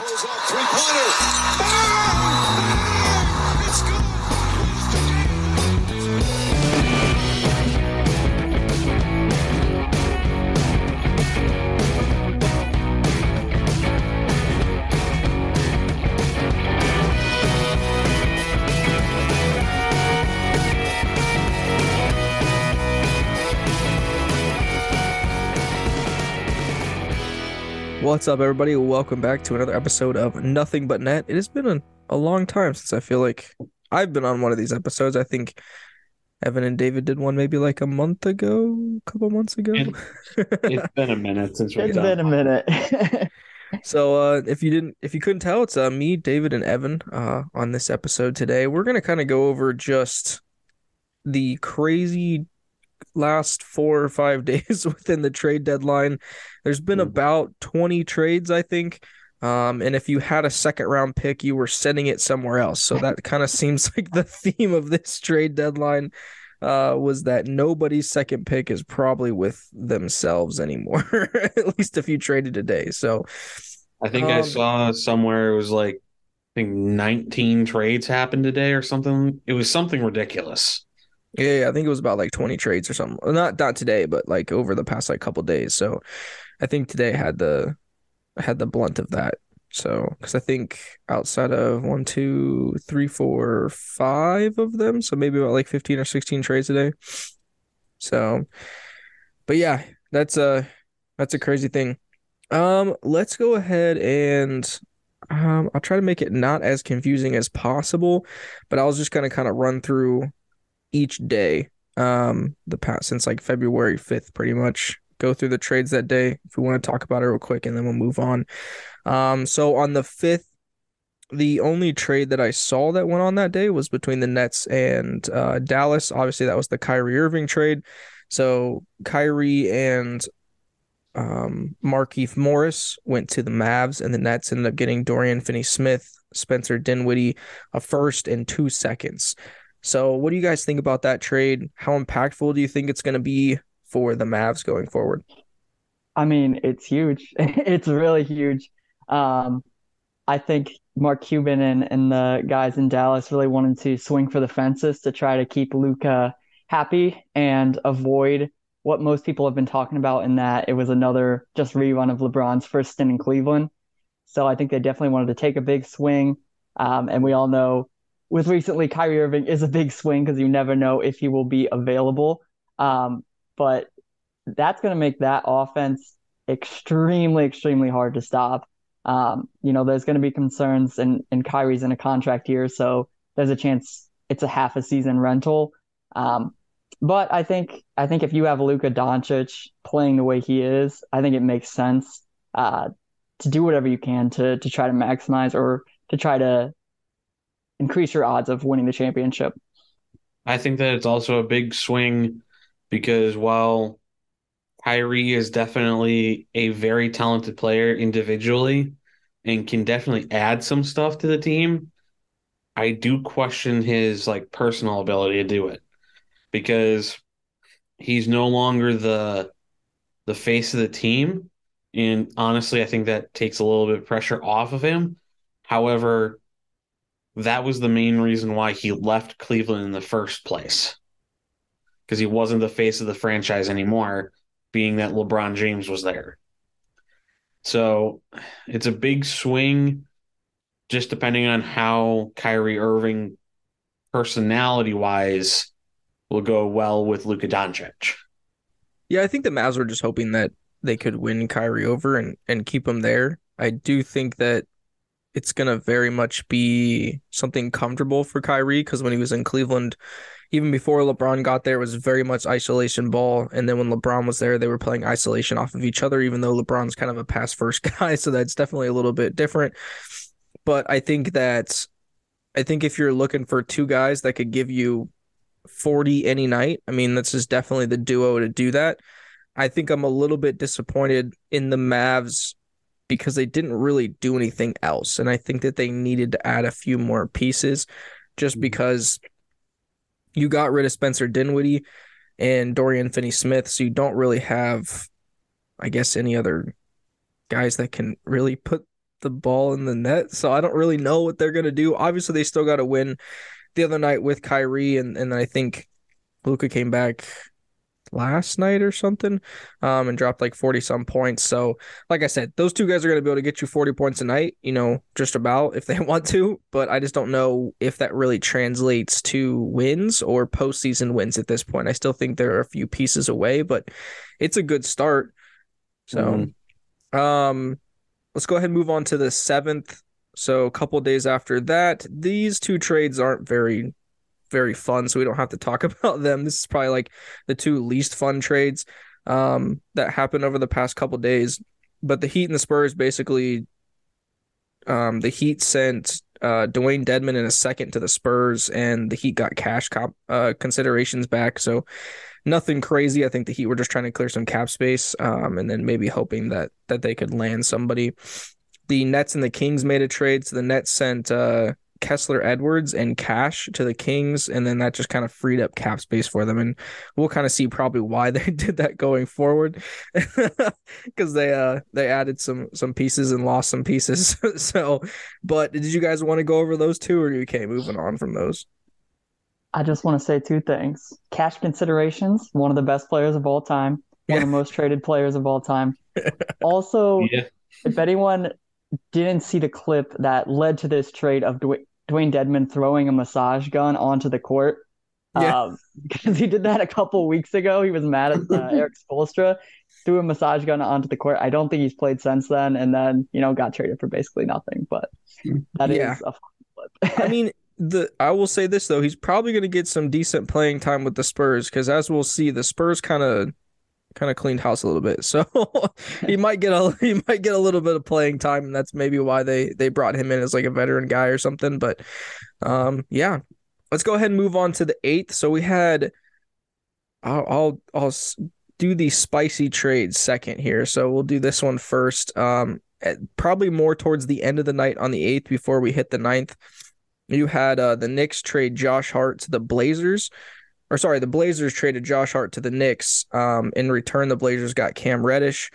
Pulls up three pointer. What's up, everybody? Welcome back to another episode of Nothing But Net. It has been a, a long time since I feel like I've been on one of these episodes. I think Evan and David did one maybe like a month ago, a couple months ago. It- It's been a minute since we've It's done. been a minute. So uh if you didn't if you couldn't tell, it's uh me, David, and Evan uh on this episode today. We're gonna kind of go over just the crazy last four or five days within the trade deadline. There's been Mhm. about 20 trades, I think. Um, and if you had a second round pick, you were sending it somewhere else. So that kind of seems like the theme of this trade deadline uh, was that nobody's second pick is probably with themselves anymore, at least if you traded today. So I think I Um, saw somewhere it was like I think 19 trades happened today or something. It was something ridiculous. Yeah, I think it was about like 20 trades or something. Not not today, but like over the past like couple days. So I think today had the had the blunt of that. So because I think outside of one, two, three, four, five of them, so maybe about like 15 or 16 trades a day. So, but yeah, that's a that's a crazy thing. Um, let's go ahead and um, I'll try to make it not as confusing as possible, but I was just gonna kind of run through each day um the past since like February 5th pretty much. Go through the trades that day if we want to talk about it real quick and then we'll move on. Um so on the 5th the only trade that I saw that went on that day was between the Nets and uh Dallas. Obviously that was the Kyrie Irving trade. So Kyrie and um Markieff Morris went to the Mavs and the Nets ended up getting Dorian Finney-Smith Spencer Dinwiddie a first and two seconds so, what do you guys think about that trade? How impactful do you think it's going to be for the Mavs going forward? I mean, it's huge. It's really huge. Um, I think Mark Cuban and, and the guys in Dallas really wanted to swing for the fences to try to keep Luka happy and avoid what most people have been talking about in that it was another just rerun of LeBron's first stint in Cleveland. So I think they definitely wanted to take a big swing. Um, and we all know with recently Kyrie Irving is a big swing because you never know if he will be available. Um, but that's going to make that offense extremely, extremely hard to stop. Um, you know, there's going to be concerns, and and Kyrie's in a contract year, so there's a chance it's a half a season rental. Um, but I think I think if you have Luka Doncic playing the way he is, I think it makes sense uh, to do whatever you can to to try to maximize or to try to increase your odds of winning the championship. I think that it's also a big swing because while Kyrie is definitely a very talented player individually and can definitely add some stuff to the team, I do question his like personal ability to do it because he's no longer the the face of the team and honestly I think that takes a little bit of pressure off of him. However, that was the main reason why he left Cleveland in the first place. Because he wasn't the face of the franchise anymore, being that LeBron James was there. So it's a big swing, just depending on how Kyrie Irving, personality wise, will go well with Luka Doncic. Yeah, I think the Mavs were just hoping that they could win Kyrie over and, and keep him there. I do think that it's going to very much be something comfortable for Kyrie because when he was in Cleveland, even before LeBron got there, it was very much isolation ball. And then when LeBron was there, they were playing isolation off of each other, even though LeBron's kind of a pass first guy. So that's definitely a little bit different. But I think that, I think if you're looking for two guys that could give you 40 any night, I mean, this is definitely the duo to do that. I think I'm a little bit disappointed in the Mavs because they didn't really do anything else. And I think that they needed to add a few more pieces just mm-hmm. because you got rid of Spencer Dinwiddie and Dorian Finney Smith. So you don't really have, I guess, any other guys that can really put the ball in the net. So I don't really know what they're gonna do. Obviously, they still got to win the other night with Kyrie, and and I think Luka came back last night or something, um, and dropped like 40 some points. So, like I said, those two guys are going to be able to get you 40 points a night, you know, just about if they want to. But I just don't know if that really translates to wins or postseason wins at this point. I still think there are a few pieces away, but it's a good start. So, um, let's go ahead and move on to the seventh. So, a couple days after that, these two trades aren't very very fun, so we don't have to talk about them. This is probably like the two least fun trades um, that happened over the past couple days. But the Heat and the Spurs basically, um, the Heat sent uh, Dewayne Dedmon in a second to the Spurs, and the Heat got cash uh, considerations back. So nothing crazy. I think the Heat were just trying to clear some cap space, um, and then maybe hoping that that they could land somebody. The Nets and the Kings made a trade. So the Nets sent uh, Kessler Edwards and cash to the Kings, and then that just kind of freed up cap space for them. And we'll kind of see probably why they did that going forward, because they uh they added some some pieces and lost some pieces. so, but did you guys want to go over those two, or are you okay moving on from those? I just want to say two things. Cash considerations, one of the best players of all time, one of the most traded players of all time. Also, Yeah. if anyone didn't see the clip that led to this trade of Dewayne, Dewayne Dedmon throwing a massage gun onto the court, Yeah. um, because he did that a couple weeks ago. He was mad at uh, Erik Spoelstra, threw a massage gun onto the court. I don't think he's played since then, and then you know got traded for basically nothing. But that is Yeah. a fucking clip. I mean, the I will say this though, he's probably going to get some decent playing time with the Spurs because as we'll see, the Spurs kind of kind of cleaned house a little bit, so he might get a he might get a little bit of playing time, and that's maybe why they they brought him in as like a veteran guy or something. But um, yeah, let's go ahead and move on to the eighth. So we had, I'll I'll, I'll do the spicy trades second here. So we'll do this one first. Um, probably more towards the end of the night on the eighth before we hit the ninth. You had uh, the Knicks trade Josh Hart to the Blazers, or sorry, the Blazers traded Josh Hart to the Knicks. Um, in return, the Blazers got Cam Reddish.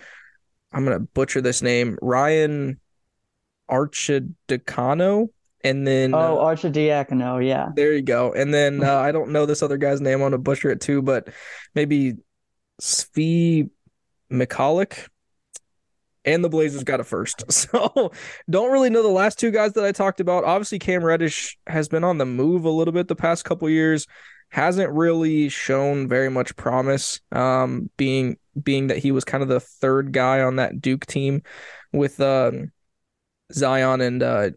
I'm gonna butcher this name, Ryan Archidicano, and then oh, uh, Arcidiacono, yeah. there you go. And then uh, I don't know this other guy's name. I'm gonna butcher it too, but maybe Svi McCulloch. And the Blazers got it first. So don't really know the last two guys that I talked about. Obviously, Cam Reddish has been on the move a little bit the past couple years. Hasn't really shown very much promise. Um, being being that he was kind of the third guy on that Duke team with um, Zion and uh,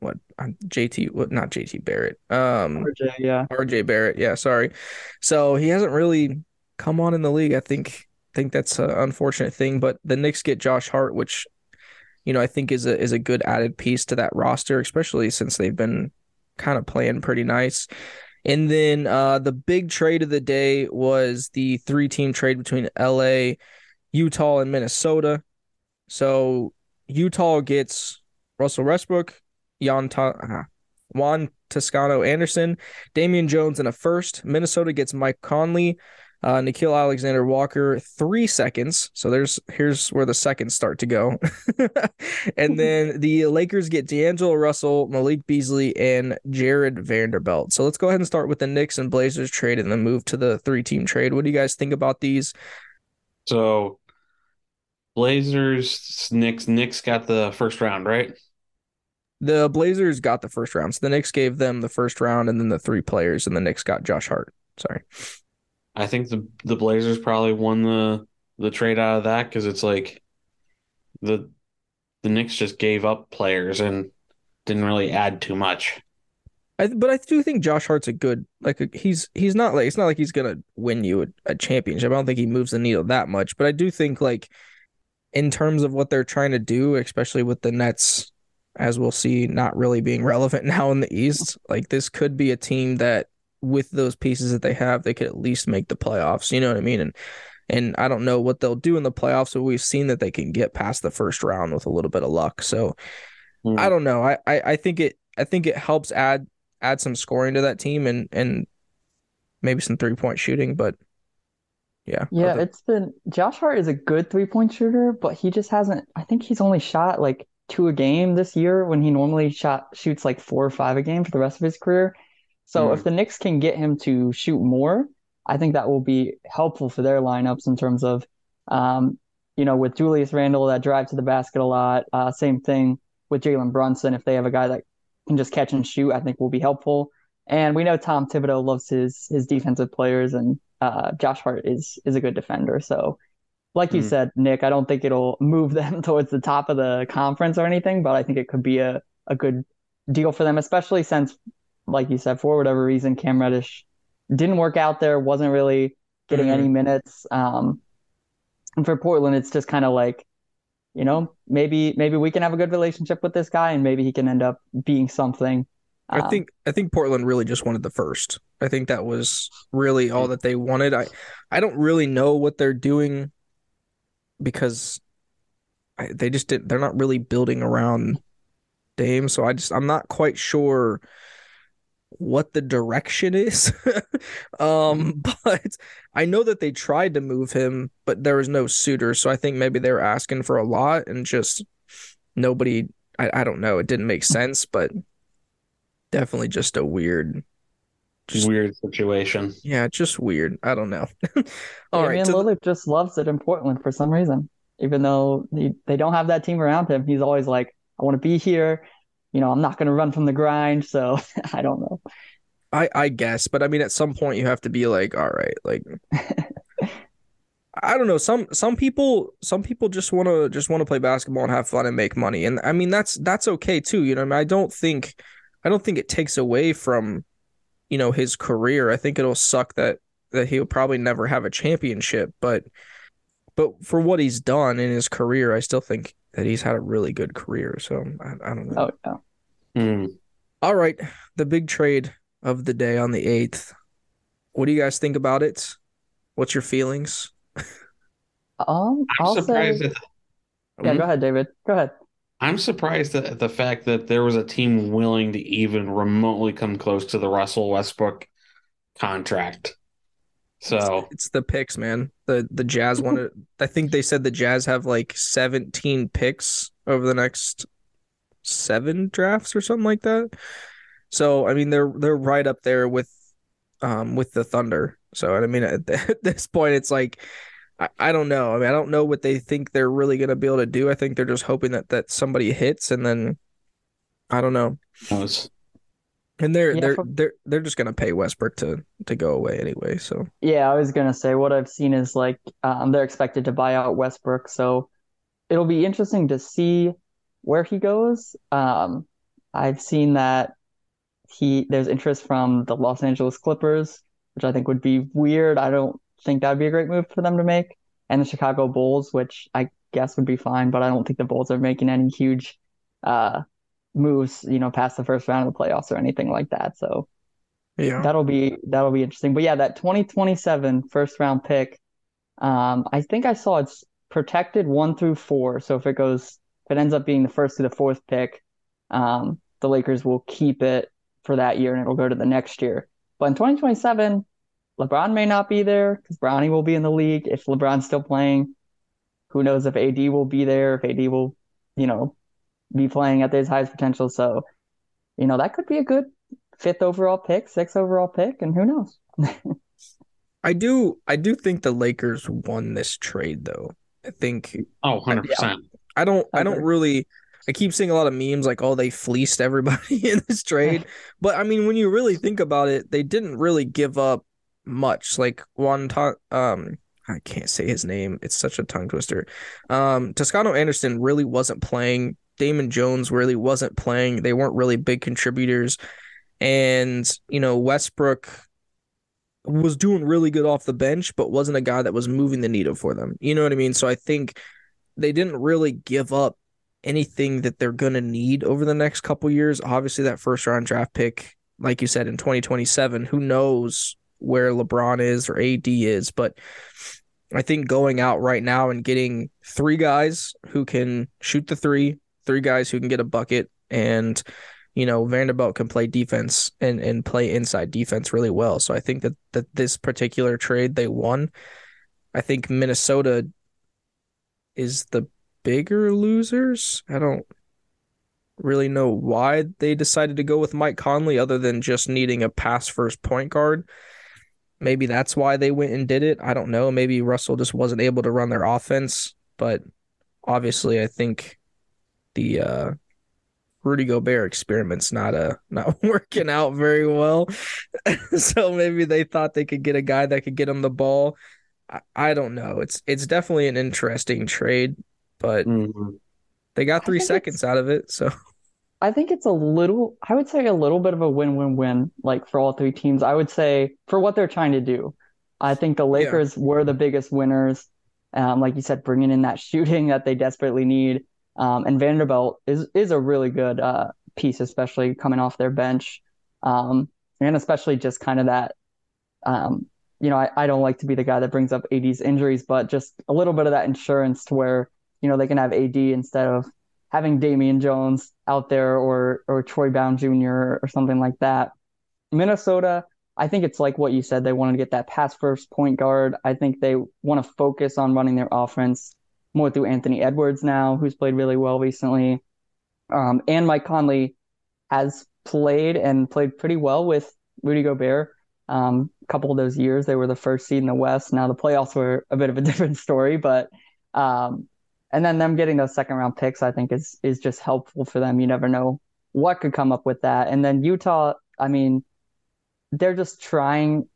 what um, JT, what not JT Barrett. Um, RJ, yeah. RJ Barrett. Yeah, sorry. So he hasn't really come on in the league. I think think that's an unfortunate thing. But the Knicks get Josh Hart, which you know I think is a is a good added piece to that roster, especially since they've been kind of playing pretty nice. And then uh, the big trade of the day was the three team trade between LA, Utah, and Minnesota. So Utah gets Russell Westbrook, Jan Ta- uh, Juan Toscano Anderson, Damian Jones in a first. Minnesota gets Mike Conley, uh, Nickeil Alexander Walker, three seconds. So there's here's where the seconds start to go. and then the Lakers get D'Angelo Russell, Malik Beasley, and Jarred Vanderbilt. So let's go ahead and start with the Knicks and Blazers trade and then move to the three team trade. What do you guys think about these? So Blazers, Knicks, Knicks got the first round, right? The Blazers got the first round. So the Knicks gave them the first round and then the three players, and the Knicks got Josh Hart. Sorry. I think the the Blazers probably won the the trade out of that because it's like the the Knicks just gave up players and didn't really add too much. I, but I do think Josh Hart's a good like he's he's not like it's not like he's gonna win you a, a championship. I don't think he moves the needle that much, but I do think like in terms of what they're trying to do, especially with the Nets, as we'll see, not really being relevant now in the East, like this could be a team that with those pieces that they have, they could at least make the playoffs. You know what I mean? And and I don't know what they'll do in the playoffs, but we've seen that they can get past the first round with a little bit of luck. So Hmm. I don't know. I, I I think it I think it helps add add some scoring to that team and and maybe some three point shooting, but yeah. Yeah, other- it's been Josh Hart is a good three point shooter, but he just hasn't. I think he's only shot like two a game this year when he normally shot shoots like four or five a game for the rest of his career. So Mm. if the Knicks can get him to shoot more, I think that will be helpful for their lineups in terms of, um, you know, with Julius Randle that drive to the basket a lot. Uh, same thing with Jalen Brunson. If they have a guy that can just catch and shoot, I think will be helpful. And we know Tom Thibodeau loves his his defensive players, and uh, Josh Hart is is a good defender. So, like you Mm. said, Nick, I don't think it'll move them towards the top of the conference or anything, but I think it could be a, a good deal for them, especially since, like you said, for whatever reason, Cam Reddish didn't work out there, wasn't really getting any minutes. Um, and for Portland, it's just kind of like, you know, maybe maybe we can have a good relationship with this guy, and maybe he can end up being something. I Um, think I think Portland really just wanted the first. I think that was really all that they wanted. I I don't really know what they're doing because I, they just did. They're not really building around Dame, so I just I'm not quite sure what the direction is. um, but I know that they tried to move him, but there was no suitor, so I think maybe they were asking for a lot and just nobody. I I don't know. It didn't make sense, but definitely just a weird. Just- Weird situation. Yeah, just weird. I don't know. All right, Damian to the- Lillard just loves it in Portland for some reason. Even though he, they don't have that team around him, he's always like, I want to be here. You know, I'm not going to run from the grind. So I don't know. I I guess, but I mean, at some point you have to be like, all right, like I don't know. Some some people some people just want to just want to play basketball and have fun and make money, and I mean that's that's okay too. You know, I mean, I don't think I don't think it takes away from you know his career. I think it'll suck that that he'll probably never have a championship, but but for what he's done in his career, I still think that he's had a really good career. So I, I don't know. Oh, yeah. Mm. All right, the big trade of the day on the 8th. What do you guys think about it? What's your feelings? Um, I'm I'll surprised say, at yeah, Mhm. go ahead, David. Go ahead. I'm surprised at the fact that there was a team willing to even remotely come close to the Russell Westbrook contract. So It's the picks, man. The the Jazz wanted I think they said the Jazz have like 17 picks over the next 7 drafts or something like that. So, I mean, they're they're right up there with um with the Thunder. So, I mean, at, at this point it's like I, I don't know. I mean, I don't know what they think they're really going to be able to do. I think they're just hoping that that somebody hits and then I don't know. knows. And they're Yeah, they're for- they're they're just gonna pay Westbrook to to go away anyway. So Yeah, I was gonna say what I've seen is like um, they're expected to buy out Westbrook, so it'll be interesting to see where he goes. Um, I've seen that he there's interest from the Los Angeles Clippers, which I think would be weird. I don't think that'd be a great move for them to make, and the Chicago Bulls, which I guess would be fine, but I don't think the Bulls are making any huge uh moves, you know, past the first round of the playoffs or anything like that. So. yeah, That'll be that'll be interesting. But yeah, that 2027 first round pick, um, I think I saw it's protected one through four. So if it goes, if it ends up being the first to the fourth pick, um, the Lakers will keep it for that year and it'll go to the next year. But in 2027, LeBron may not be there because Bronny will be in the league. If LeBron's still playing, who knows if AD will be there, if AD will, you know, be playing at his highest potential. So, you know, that could be a good fifth overall pick, sixth overall pick, and who knows? I do I do think the Lakers won this trade though. I think Oh, 100%. I don't I don't really I keep seeing a lot of memes like oh they fleeced everybody in this trade. But I mean when you really think about it, they didn't really give up much. Like Juan Ta- um I can't say his name. It's such a tongue twister. Um Toscano Anderson really wasn't playing. Damon Jones really wasn't playing. They weren't really big contributors. And, you know, Westbrook was doing really good off the bench, but wasn't a guy that was moving the needle for them. You know what I mean? So I think they didn't really give up anything that they're going to need over the next couple years. Obviously, that first round draft pick, like you said, in 2027, who knows where LeBron is or AD is. But I think going out right now and getting three guys who can shoot the three, three guys who can get a bucket, and you know Vanderbilt can play defense and and play inside defense really well. So I think that that this particular trade they won. I think Minnesota is the bigger losers. I don't really know why they decided to go with Mike Conley other than just needing a pass first point guard. Maybe that's why they went and did it. I don't know. Maybe Russell just wasn't able to run their offense, but obviously I think the uh Rudy Gobert experiment's not uh not working out very well. so maybe they thought they could get a guy that could get them the ball. I, I don't know. It's it's definitely an interesting trade, but Mhm. they got three seconds out of it. So I think it's a little, I would say a little bit of a win-win-win, like for all three teams. I would say for what they're trying to do. I think the Lakers were the biggest winners. Um, like you said, bringing in that shooting that they desperately need. Um, and Vanderbilt is is a really good uh, piece, especially coming off their bench. Um, and especially just kind of that, um, you know, I, I don't like to be the guy that brings up AD's injuries, but just a little bit of that insurance to where, you know, they can have AD instead of having Damian Jones out there or or Troy Brown Jr. or something like that. Minnesota, I think it's like what you said. They wanted to get that pass first point guard. I think they want to focus on running their offense more through Anthony Edwards now, who's played really well recently. Um, and Mike Conley has played and played pretty well with Rudy Gobert. Um, a couple of those years, they were the first seed in the West. Now the playoffs were a bit of a different story, but um, and then them getting those second round picks, I think is is just helpful for them. You never know what could come up with that. And then Utah, I mean, they're just trying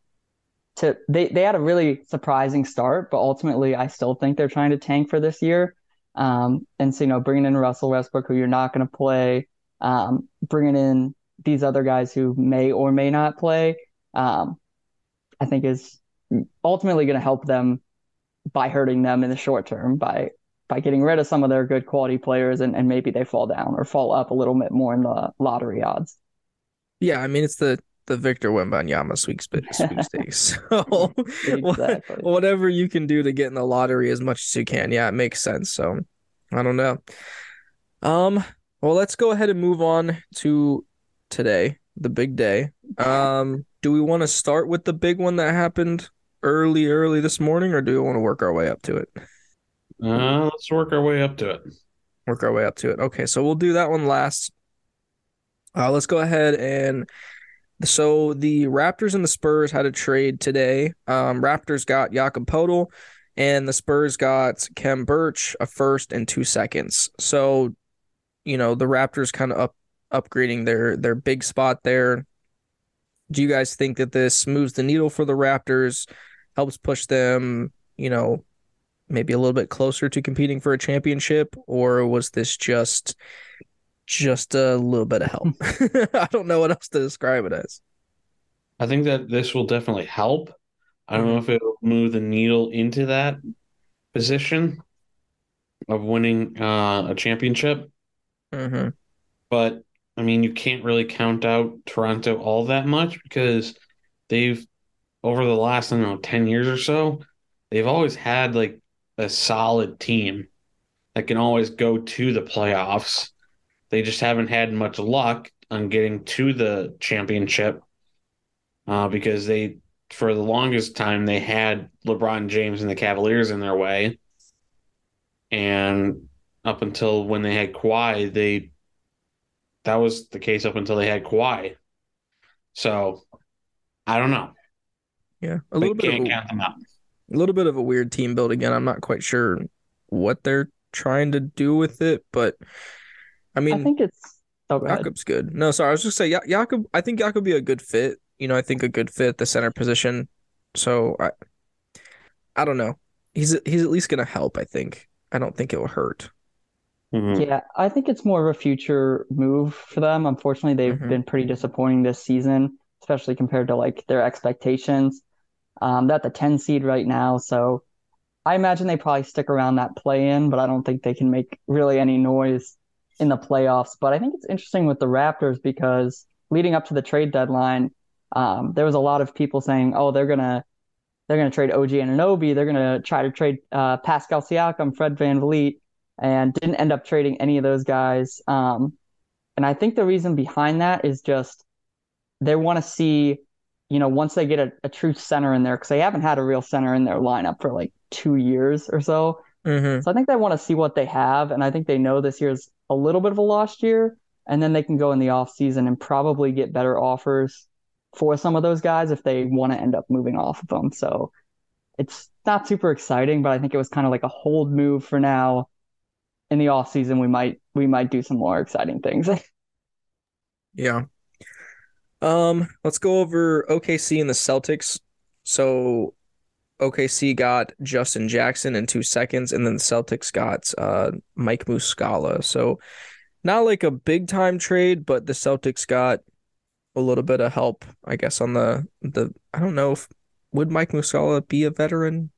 to they they had a really surprising start, but ultimately I still think they're trying to tank for this year. Um, and so you know, bringing in Russell Westbrook, who you're not going to play, um, bringing in these other guys who may or may not play, um, I think is ultimately going to help them by hurting them in the short term by by getting rid of some of their good quality players and, and maybe they fall down or fall up a little bit more in the lottery odds. yeah, I mean it's the the Victor Wembanyama sweepstakes. sweepstakes. So what- Exactly. whatever you can do to get in the lottery as much as you can. Yeah, it makes sense. So I don't know. Um, well, let's go ahead and move on to today, the big day. Um, do we want to start with the big one that happened early, early this morning, or do we want to work our way up to it? Uh, let's work our way up to it. Work our way up to it. Okay, so we'll do that one last. Uh, let's go ahead and so the Raptors and the Spurs had a trade today. Um, Raptors got Jakob Poeltl, and the Spurs got Khem Birch, a first and two seconds. So, you know, the Raptors kind of up upgrading their their big spot there. Do you guys think that this moves the needle for the Raptors, helps push them, you know, maybe a little bit closer to competing for a championship, or was this just just a little bit of help? I don't know what else to describe it as. I think that this will definitely help. I don't know if it'll move the needle into that position of winning uh, a championship, Mm-hmm. but I mean, you can't really count out Toronto all that much because they've, over the last, I don't know, 10 years or so, they've always had like a solid team that can always go to the playoffs. They just haven't had much luck on getting to the championship uh, because they, for the longest time, they had LeBron James and the Cavaliers in their way. And up until when they had Kawhi, they that was the case up until they had Kawhi. So I don't know. Yeah, a little bit can't a, count them out. a little bit of a weird team build again. I'm not quite sure what they're trying to do with it, but I mean, I think it's oh, go ahead. Jakob's good. No, sorry, I was just saying, Ja- Jakob. I think Jakob be a good fit. You know, I think a good fit the center position. So I, I don't know. He's he's at least gonna help. I think. I don't think it will hurt. Mhm. Yeah, I think it's more of a future move for them. Unfortunately, they've Mhm. been pretty disappointing this season, especially compared to like their expectations. Um, they're at the 10 seed right now, so I imagine they probably stick around that play in, but I don't think they can make really any noise in the playoffs. But I think it's interesting with the Raptors because leading up to the trade deadline, um, there was a lot of people saying, "Oh, they're gonna they're gonna trade OG Anunoby, they're gonna try to trade uh, Pascal Siakam, Fred VanVleet." and didn't end up trading any of those guys. Um, and I think the reason behind that is just they want to see, you know, once they get a, a true center in there, because they haven't had a real center in their lineup for like two years or so. Mm-hmm. So I think they want to see what they have. And I think they know this year's a little bit of a lost year. and then they can go in the off season and probably get better offers for some of those guys if they want to end up moving off of them. So it's not super exciting, but I think it was kind of like a hold move for now. In the off season, we might we might do some more exciting things. Yeah. Um, let's go over OKC and the Celtics. So OKC got Justin Jackson in two seconds, and then the Celtics got uh Mike Muscala. So not like a big time trade, but the Celtics got a little bit of help, I guess, on the the I don't know if would Mike Muscala be a veteran?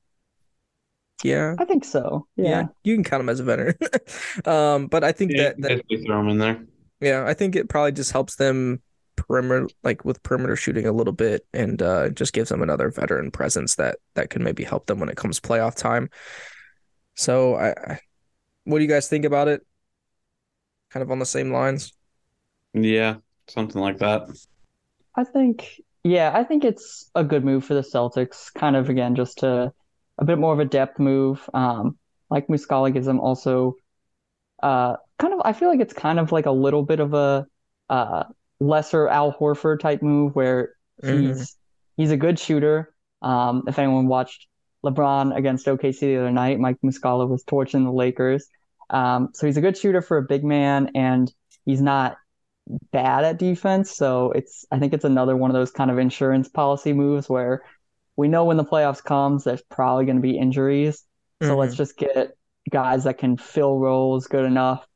Yeah. I think so. Yeah, Yeah. you can count him as a veteran. um, but I think Yeah, that, that throw him in there. yeah, I think it probably just helps them perimeter like with perimeter shooting a little bit and uh just gives them another veteran presence that that could maybe help them when it comes playoff time. So I, I what do you guys think about it? Kind of on the same lines. Yeah, something like that. I think, yeah, I think it's a good move for the Celtics. Kind of again, just to a bit more of a depth move. Um, like Muscala gives them also, uh, kind of. I feel like it's kind of like a little bit of a, uh, lesser Al Horford type move where Mhm. he's he's a good shooter. Um, if anyone watched LeBron against OKC the other night, Mike Muscala was torching the Lakers. Um, so he's a good shooter for a big man, and he's not bad at defense. So it's I think it's another one of those kind of insurance policy moves where we know when the playoffs comes, there's probably going to be injuries. So let's just get guys that can fill roles good enough,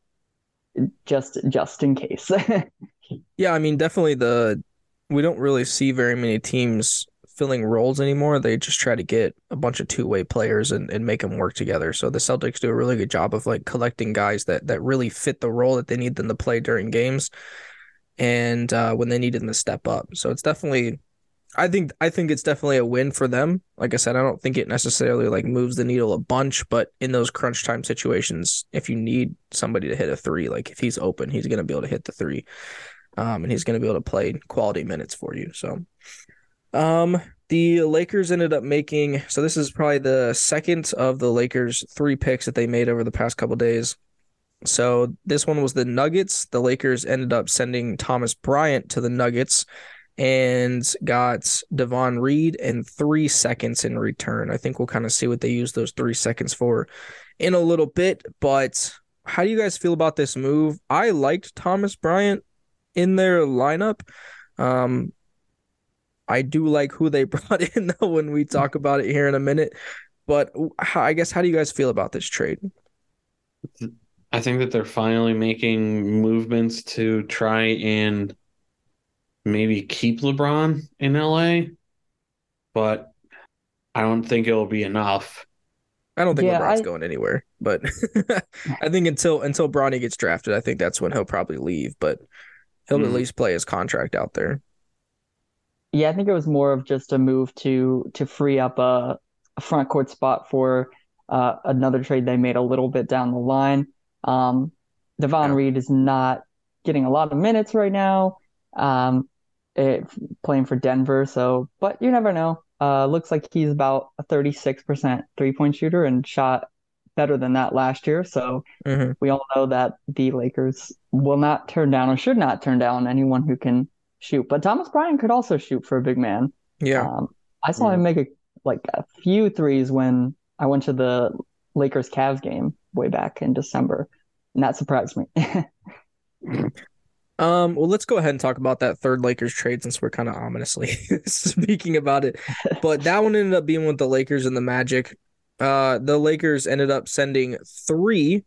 just just in case. Yeah, I mean, definitely the we don't really see very many teams filling roles anymore. They just try to get a bunch of two-way players and, and make them work together. So the Celtics do a really good job of like collecting guys that that really fit the role that they need them to play during games and uh, when they need them to step up. So it's definitely I think I think it's definitely a win for them. Like I said, I don't think it necessarily like moves the needle a bunch, but in those crunch time situations, if you need somebody to hit a three, like if he's open, he's to be able to hit the three um, and he's going to be able to play quality minutes for you. So, um, the Lakers ended up making so this is probably the second of the Lakers three picks that they made over the past couple days. So this one was the Nuggets. The Lakers ended up sending Thomas Bryant to the Nuggets and got Davon Reed and three seconds in return. I think we'll kind of see what they use those three seconds for in a little bit. But how do you guys feel about this move? I liked Thomas Bryant in their lineup. Um, I do like who they brought in though when we talk about it here in a minute. But how, I guess how do you guys feel about this trade? I think that they're finally making movements to try and maybe keep LeBron in LA, but I don't think it'll be enough. I don't think Yeah, LeBron's I- going anywhere, but I think until until Bronny gets drafted, I think that's when he'll probably leave. But he'll at Mhm. least play his contract out there. Yeah, I think it was more of just a move to to free up a, a front court spot for uh, another trade they made a little bit down the line. Um, Davon Yeah. Reed is not getting a lot of minutes right now, um, it, playing for Denver. So, but you never know. Uh, looks like he's about a 36% three point shooter and shot better than that last year. So hmm we all know that the Lakers will not turn down or should not turn down anyone who can shoot. But Thomas Bryant could also shoot for a big man. Yeah, Um, I saw him make a like a few threes when I went to the Lakers Cavs game way back in December, and that surprised me. Um, well, let's go ahead and talk about that third Lakers trade since we're kind of ominously speaking about it. But that one ended up being with the Lakers and the Magic. Uh, the Lakers ended up sending three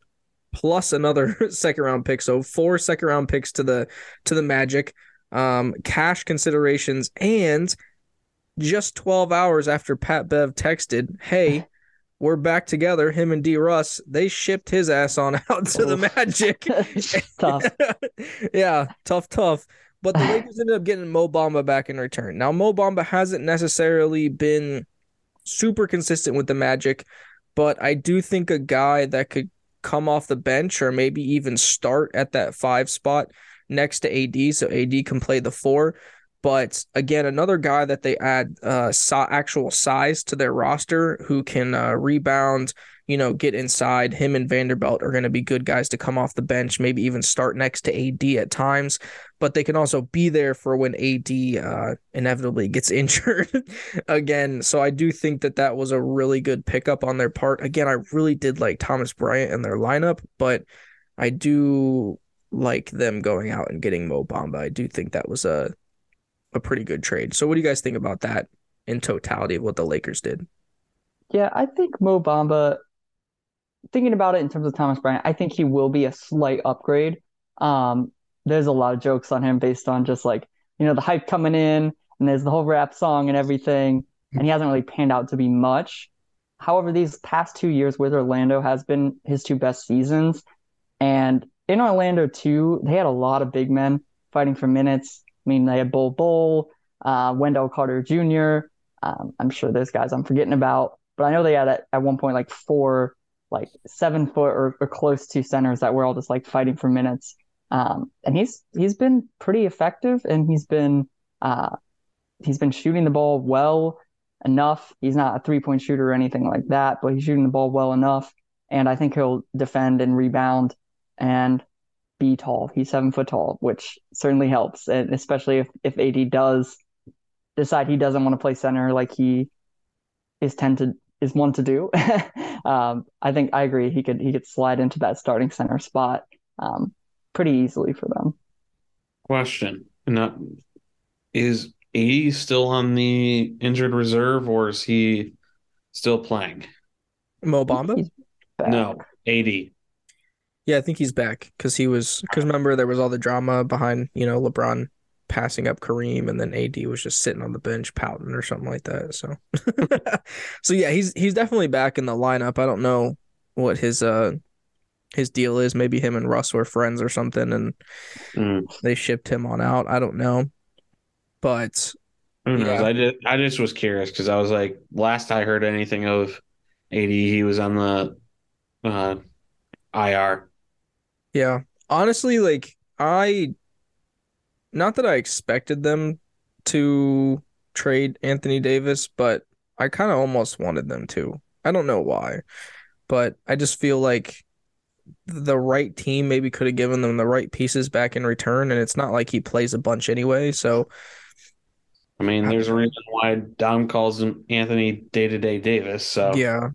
plus another second round pick, so four second round picks to the to the Magic, um, cash considerations, and just 12 hours after Pat Bev texted, "Hey, we're back together," him and D Russ, they shipped his ass on out to the Magic. Tough. yeah, tough, tough. But the Lakers ended up getting Mo Bamba back in return. Now, Mo Bamba hasn't necessarily been super consistent with the Magic, but I do think a guy that could come off the bench or maybe even start at that five spot next to AD, so AD can play the four. But again, another guy that they add uh, si- actual size to their roster who can uh, rebound, you know, get inside. Him and Vanderbilt are going to be good guys to come off the bench, maybe even start next to AD at times, but they can also be there for when AD uh, inevitably gets injured again. So I do think that that was a really good pickup on their part. Again, I really did like Thomas Bryant and their lineup, but I do like them going out and getting Mo Bamba. I do think that was a a pretty good trade. So what do you guys think about that in totality of what the Lakers did? Yeah, I think Mo Bamba, thinking about it in terms of Thomas Bryant, I think he will be a slight upgrade. Um, there's a lot of jokes on him based on just like, you know, the hype coming in and there's the whole rap song and everything, and he hasn't really panned out to be much. However, these past two years with Orlando has been his two best seasons. And in Orlando too, they had a lot of big men fighting for minutes. I mean, they had Bol Bol, uh, Wendell Carter Jr. Um, I'm sure there's guys I'm forgetting about, but I know they had at, at one point like four, like seven foot or, or close to centers that we're all just like fighting for minutes. Um, and he's he's been pretty effective, and he's been uh, he's been shooting the ball well enough. He's not a three point shooter or anything like that, but he's shooting the ball well enough, and I think he'll defend and rebound and be tall. He's seven foot tall, which certainly helps, and especially if if AD does decide he doesn't want to play center like he is to is one to do. um, I think I agree. He could he could slide into that starting center spot um, pretty easily for them. Question: Not is AD still on the injured reserve, or is he still playing? Mo Bamba? No, AD. Yeah, I think he's back because he was because remember there was all the drama behind you know LeBron passing up Kareem and then AD was just sitting on the bench pouting or something like that. So, so yeah, he's he's definitely back in the lineup. I don't know what his uh his deal is. Maybe him and Russ were friends or something, and Mm, they shipped him on out. I don't know, but who knows? Yeah. I just I just was curious because I was like, last I heard anything of AD, he was on the uh, IR. Yeah. Honestly, like I not that I expected them to trade Anthony Davis, but I kind of almost wanted them to. I don't know why, but I just feel like the right team maybe could have given them the right pieces back in return, and it's not like he plays a bunch anyway. So I mean, there's a reason why Dom calls him Anthony Day to Day Davis. So Yeah.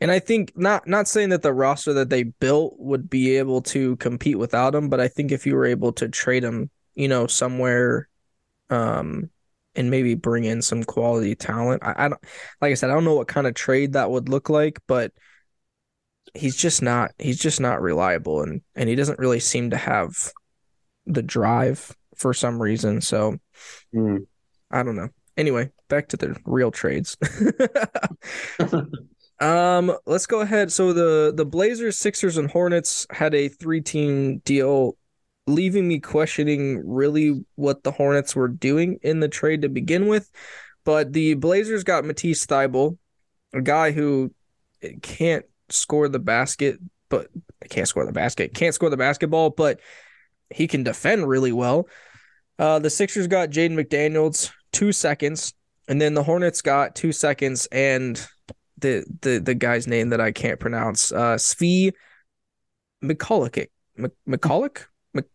And I think not not saying that the roster that they built would be able to compete without him, but I think if you were able to trade him, you know, somewhere um and maybe bring in some quality talent. I, I don't like I said, I don't know what kind of trade that would look like, but he's just not he's just not reliable and and he doesn't really seem to have the drive for some reason. So Mm. I don't know. Anyway, back to the real trades. um, let's go ahead. So the the Blazers, Sixers, and Hornets had a three team deal, leaving me questioning really what the Hornets were doing in the trade to begin with. But the Blazers got Matisse Thybulle, a guy who can't score the basket, but can't score the basket, can't score the basketball, but he can defend really well. Uh, the Sixers got Jaden McDaniels two seconds, and then the Hornets got two seconds and the the the guy's name that I can't pronounce, uh, Svi McCulloch, McCulloch,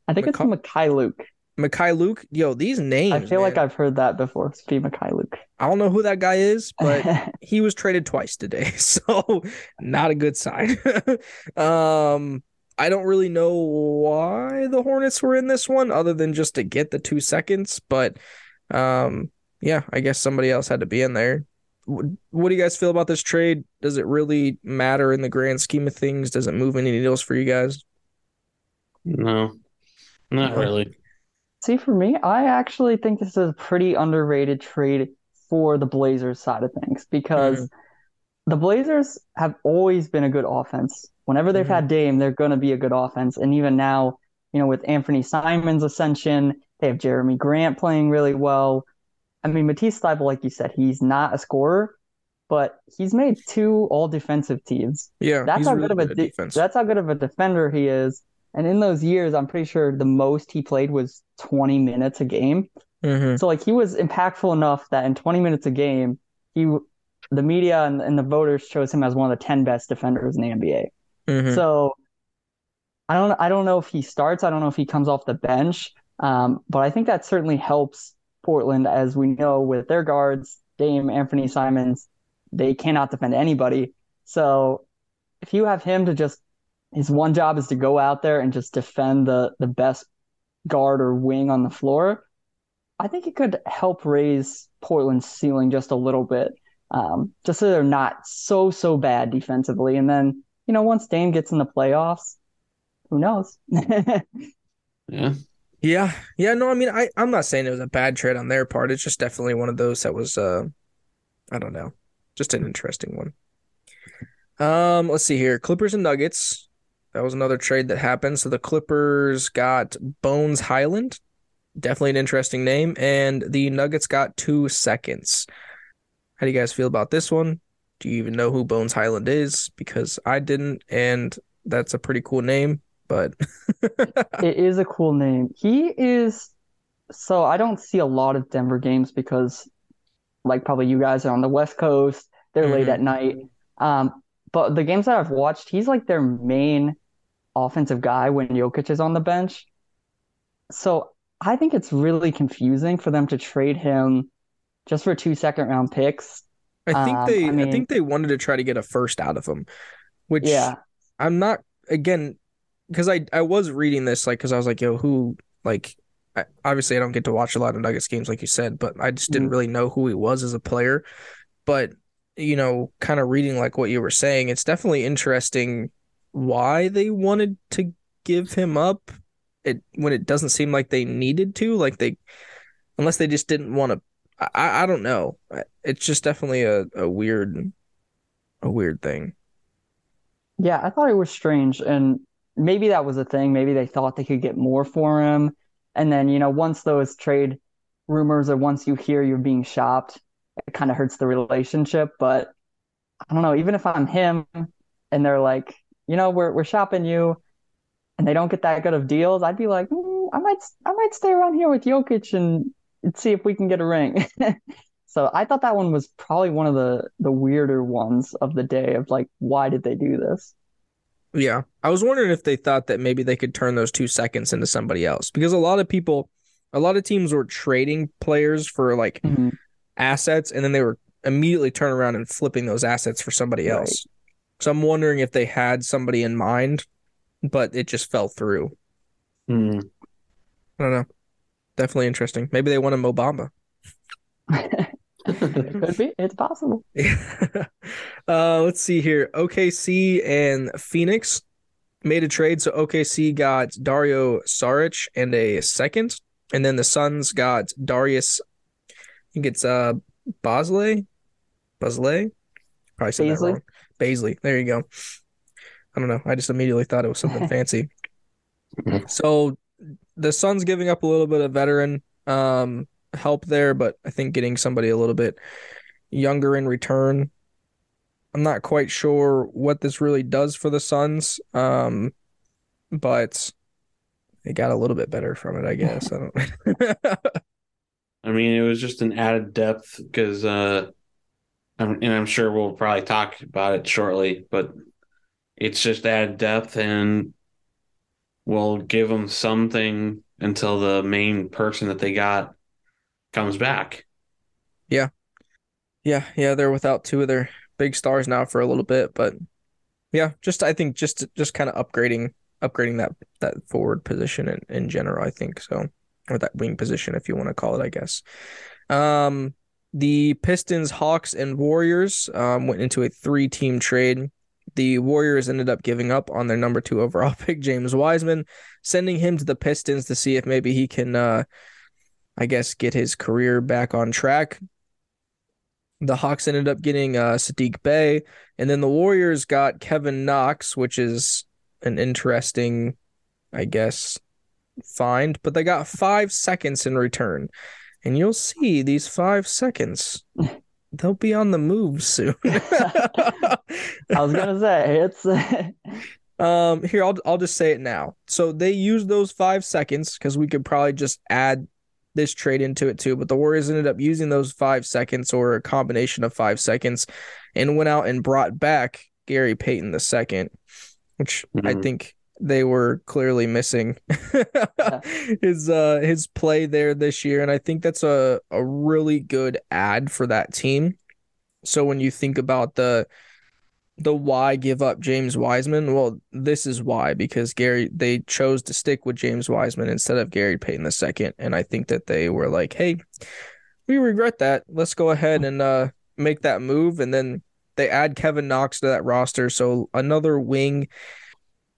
I think it's Makai Luke. Mykhailiuk. Mykhailiuk. Yo, these names. I feel like. I've heard that before. Steve Mykhailiuk. I don't know who that guy is, but he was traded twice today, so not a good sign. um, I don't really know why the Hornets were in this one, other than just to get the two seconds. But, um, yeah, I guess somebody else had to be in there. What do you guys feel about this trade? Does it really matter in the grand scheme of things? Does it move any needles for you guys? No, not really. See, for me, I actually think this is a pretty underrated trade for the Blazers side of things because the Blazers have always been a good offense. Whenever they've Mhm. had Dame, they're going to be a good offense. And even now, you know, with Anthony Simons' ascension, they have Jerami Grant playing really well. I mean, Matisse Thybulle, like you said, he's not a scorer, but he's made two all defensive teams. Yeah, That's how really good of a de- defense. that's how good of a defender he is. And in those years, I'm pretty sure the most he played was 20 minutes a game. Mhm. So like he was impactful enough that in 20 minutes a game, he the media and, and the voters chose him as one of the 10 best defenders in the NBA. Mhm. So I don't I don't know if he starts. I don't know if he comes off the bench. Um, but I think that certainly helps Portland, as we know with their guards, Dame, Anthony Simons, they cannot defend anybody. So if you have him to just his one job is to go out there and just defend the the best guard or wing on the floor, I think it could help raise Portland's ceiling just a little bit. Um, just so they're not so so bad defensively. And then, you know, once Dame gets in the playoffs, who knows? Yeah. Yeah, yeah, no, I mean, I I'm not saying it was a bad trade on their part. It's just definitely one of those that was, uh, I don't know, just an interesting one. Um, let's see here, Clippers and Nuggets. That was another trade that happened. So the Clippers got Bones Hyland, definitely an interesting name, and the Nuggets got two seconds. How do you guys feel about this one? Do you even know who Bones Hyland is? Because I didn't, and that's a pretty cool name, but It is a cool name. He is so I don't see a lot of Denver games because like probably you guys are on the West Coast, they're late Mhm. at night. Um, but the games that I've watched, he's like their main offensive guy when Jokic is on the bench. So I think it's really confusing for them to trade him just for two second round picks. I think Um, they I I, think they wanted to try to get a first out of him, which Yeah. I'm not again because I I was reading this like because I was like yo who like I, obviously I don't get to watch a lot of Nuggets games like you said but I just didn't Mhm. really know who he was as a player but you know kind of reading like what you were saying it's definitely interesting why they wanted to give him up it when it doesn't seem like they needed to like they unless they just didn't want to I I don't know it's just definitely a, a weird a weird thing Yeah, I thought it was strange, and maybe that was a thing. Maybe they thought they could get more for him, and then you know, once those trade rumors or once you hear you're being shopped, it kind of hurts the relationship. But I don't know. Even if I'm him, and they're like, you know, we're we're shopping you, and they don't get that good of deals, I'd be like, "Mm, I might I might stay around here with Jokic and, see if we can get a ring. So I thought that one was probably one of the the weirder ones of the day of like, why did they do this? Yeah. I was wondering if they thought that maybe they could turn those two seconds into somebody else because a lot of people, a lot of teams were trading players for like Mhm. assets and then they were immediately turning around and flipping those assets for somebody else. So I'm wondering if they had somebody in mind, but it just fell through. Hmm. I don't know. Definitely interesting. Maybe they want a Mo Bamba. Could be. It's possible. uh, let's see here. OKC and Phoenix made a trade. So OKC got Dario Saric and a second, and then the Suns got Darius. I think it's uh Bosley, Bosley. Probably said that wrong. Baisley. There you go. I don't know. I just immediately thought it was something fancy. So the Suns giving up a little bit of veteran um help there, but I think getting somebody a little bit younger in return. I'm not quite sure what this really does for the Suns. Um but they got a little bit better from it, I guess. I don't I mean, it was just an added depth because, uh, I'm, and I'm sure we'll probably talk about it shortly, but it's just added depth and we'll give them something until the main person that they got comes back. Yeah. Yeah, yeah, they're without two of their big stars now for a little bit, but yeah, just I think just just kind of upgrading upgrading that that forward position in, in general, I think so. Or that wing position if you want to call it, I guess. Um the Pistons, Hawks, and Warriors um went into a three-team trade. The Warriors ended up giving up on their number two overall pick, James Wiseman, sending him to the Pistons to see if maybe he can uh I guess get his career back on track. The Hawks ended up getting uh, Saddiq Bey, and then the Warriors got Kevin Knox, which is an interesting, I guess, find. But they got five seconds in return, and you'll see these five seconds. They'll be on the move soon. I was gonna say it's Um, here I'll I'll just say it now. So they used those five seconds because we could probably just add this trade into it too, but the Warriors ended up using those five seconds or a combination of five seconds and went out and brought back Gary Payton the second, which I Mhm. think they were clearly missing his uh his play there this year. And I think that's a, a really good ad for that team. So when you think about the the why give up James Wiseman, well, this is why because Gary they chose to stick with James Wiseman instead of Gary Payton the second, and I think that they were like, hey, we regret that. Let's go ahead and uh make that move, and then they add Kevin Knox to that roster, so another wing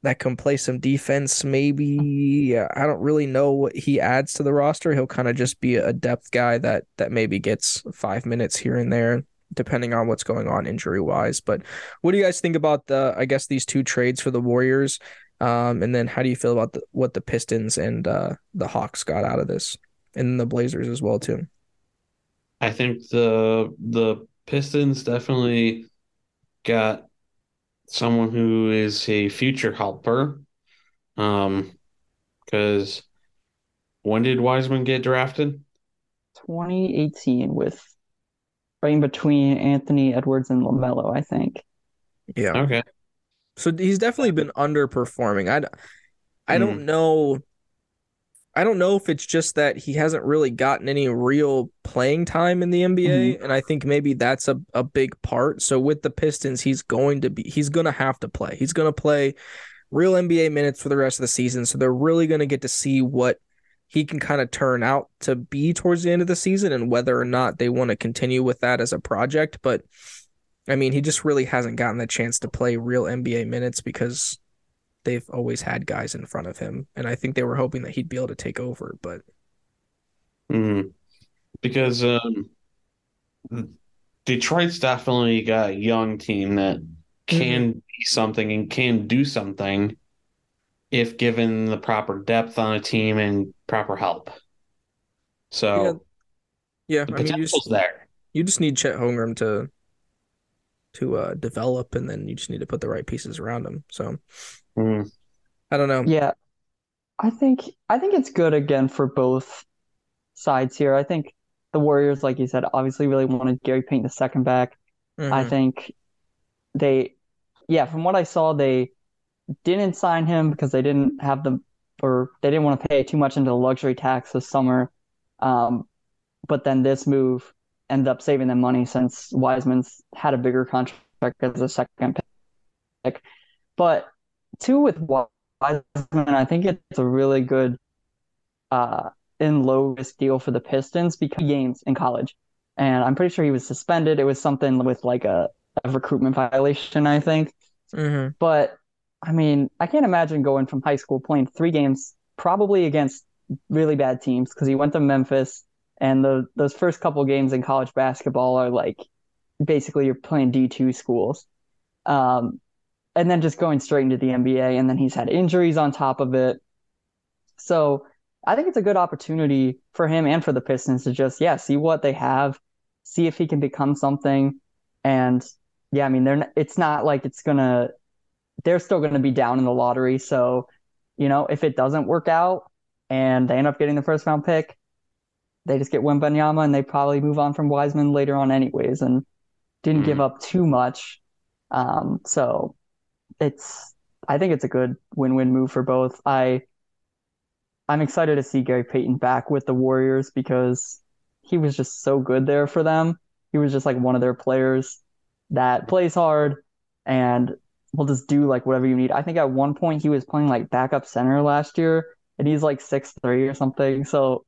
that can play some defense. Maybe I don't really know what he adds to the roster. He'll kind of just be a depth guy that that maybe gets five minutes here and there, depending on what's going on injury wise. But what do you guys think about the? I guess these two trades for the Warriors, um, and then how do you feel about the, what the Pistons and uh, the Hawks got out of this, and the Blazers as well too? I think the the Pistons definitely got someone who is a future helper. Um, because when did Wiseman get drafted? 2018 with right in between Anthony Edwards and LaMelo, I think. Yeah. Okay. So he's definitely been underperforming. I, I don't Hmm. know. I don't know if it's just that he hasn't really gotten any real playing time in the NBA, mm-hmm. and I think maybe that's a, a big part. So with the Pistons, he's going to be he's going to have to play. He's going to play real NBA minutes for the rest of the season. So they're really going to get to see what he can kind of turn out to be towards the end of the season and whether or not they want to continue with that as a project. But I mean, he just really hasn't gotten the chance to play real NBA minutes because they've always had guys in front of him. And I think they were hoping that he'd be able to take over, but Mhm. Because um, Detroit's definitely got a young team that can be something and can do something if given the proper depth on a team and proper help. So yeah, the I mean, you potential's just, there. you just need Chet Holmgren to to uh, develop, and then you just need to put the right pieces around him. So Mm. I don't know. Yeah, I think I think it's good again for both sides here. I think the Warriors, like you said, obviously really wanted Gary Payton the second back. I Mhm. think they, yeah, from what I saw, they didn't sign him because they didn't have the, or they didn't want to pay too much into the luxury tax this summer. Um, but then this move ended up saving them money since Wiseman's had a bigger contract as a second pick. But two with Wiseman, I think it's a really good uh, in low risk deal for the Pistons because he games in college. And I'm pretty sure he was suspended. It was something with like a, a recruitment violation, I think. Mhm. But I mean, I can't imagine going from high school playing three games, probably against really bad teams, because he went to Memphis, and the those first couple games in college basketball are like basically you're playing D2 schools. Um, and then just going straight into the NBA, and then he's had injuries on top of it. So I think it's a good opportunity for him and for the Pistons to just, yeah, see what they have, see if he can become something. And yeah, I mean, they're it's not like it's gonna they're still gonna be down in the lottery. So, you know, if it doesn't work out and they end up getting the first round pick, they just get Wembanyama and they probably move on from Wiseman later on anyways and didn't give up too much. Um, so it's I think it's a good win-win move for both. I I'm excited to see Gary Payton back with the Warriors because he was just so good there for them. He was just like one of their players that plays hard and will just do like whatever you need. I think at one point he was playing like backup center last year and he's like six three or something. So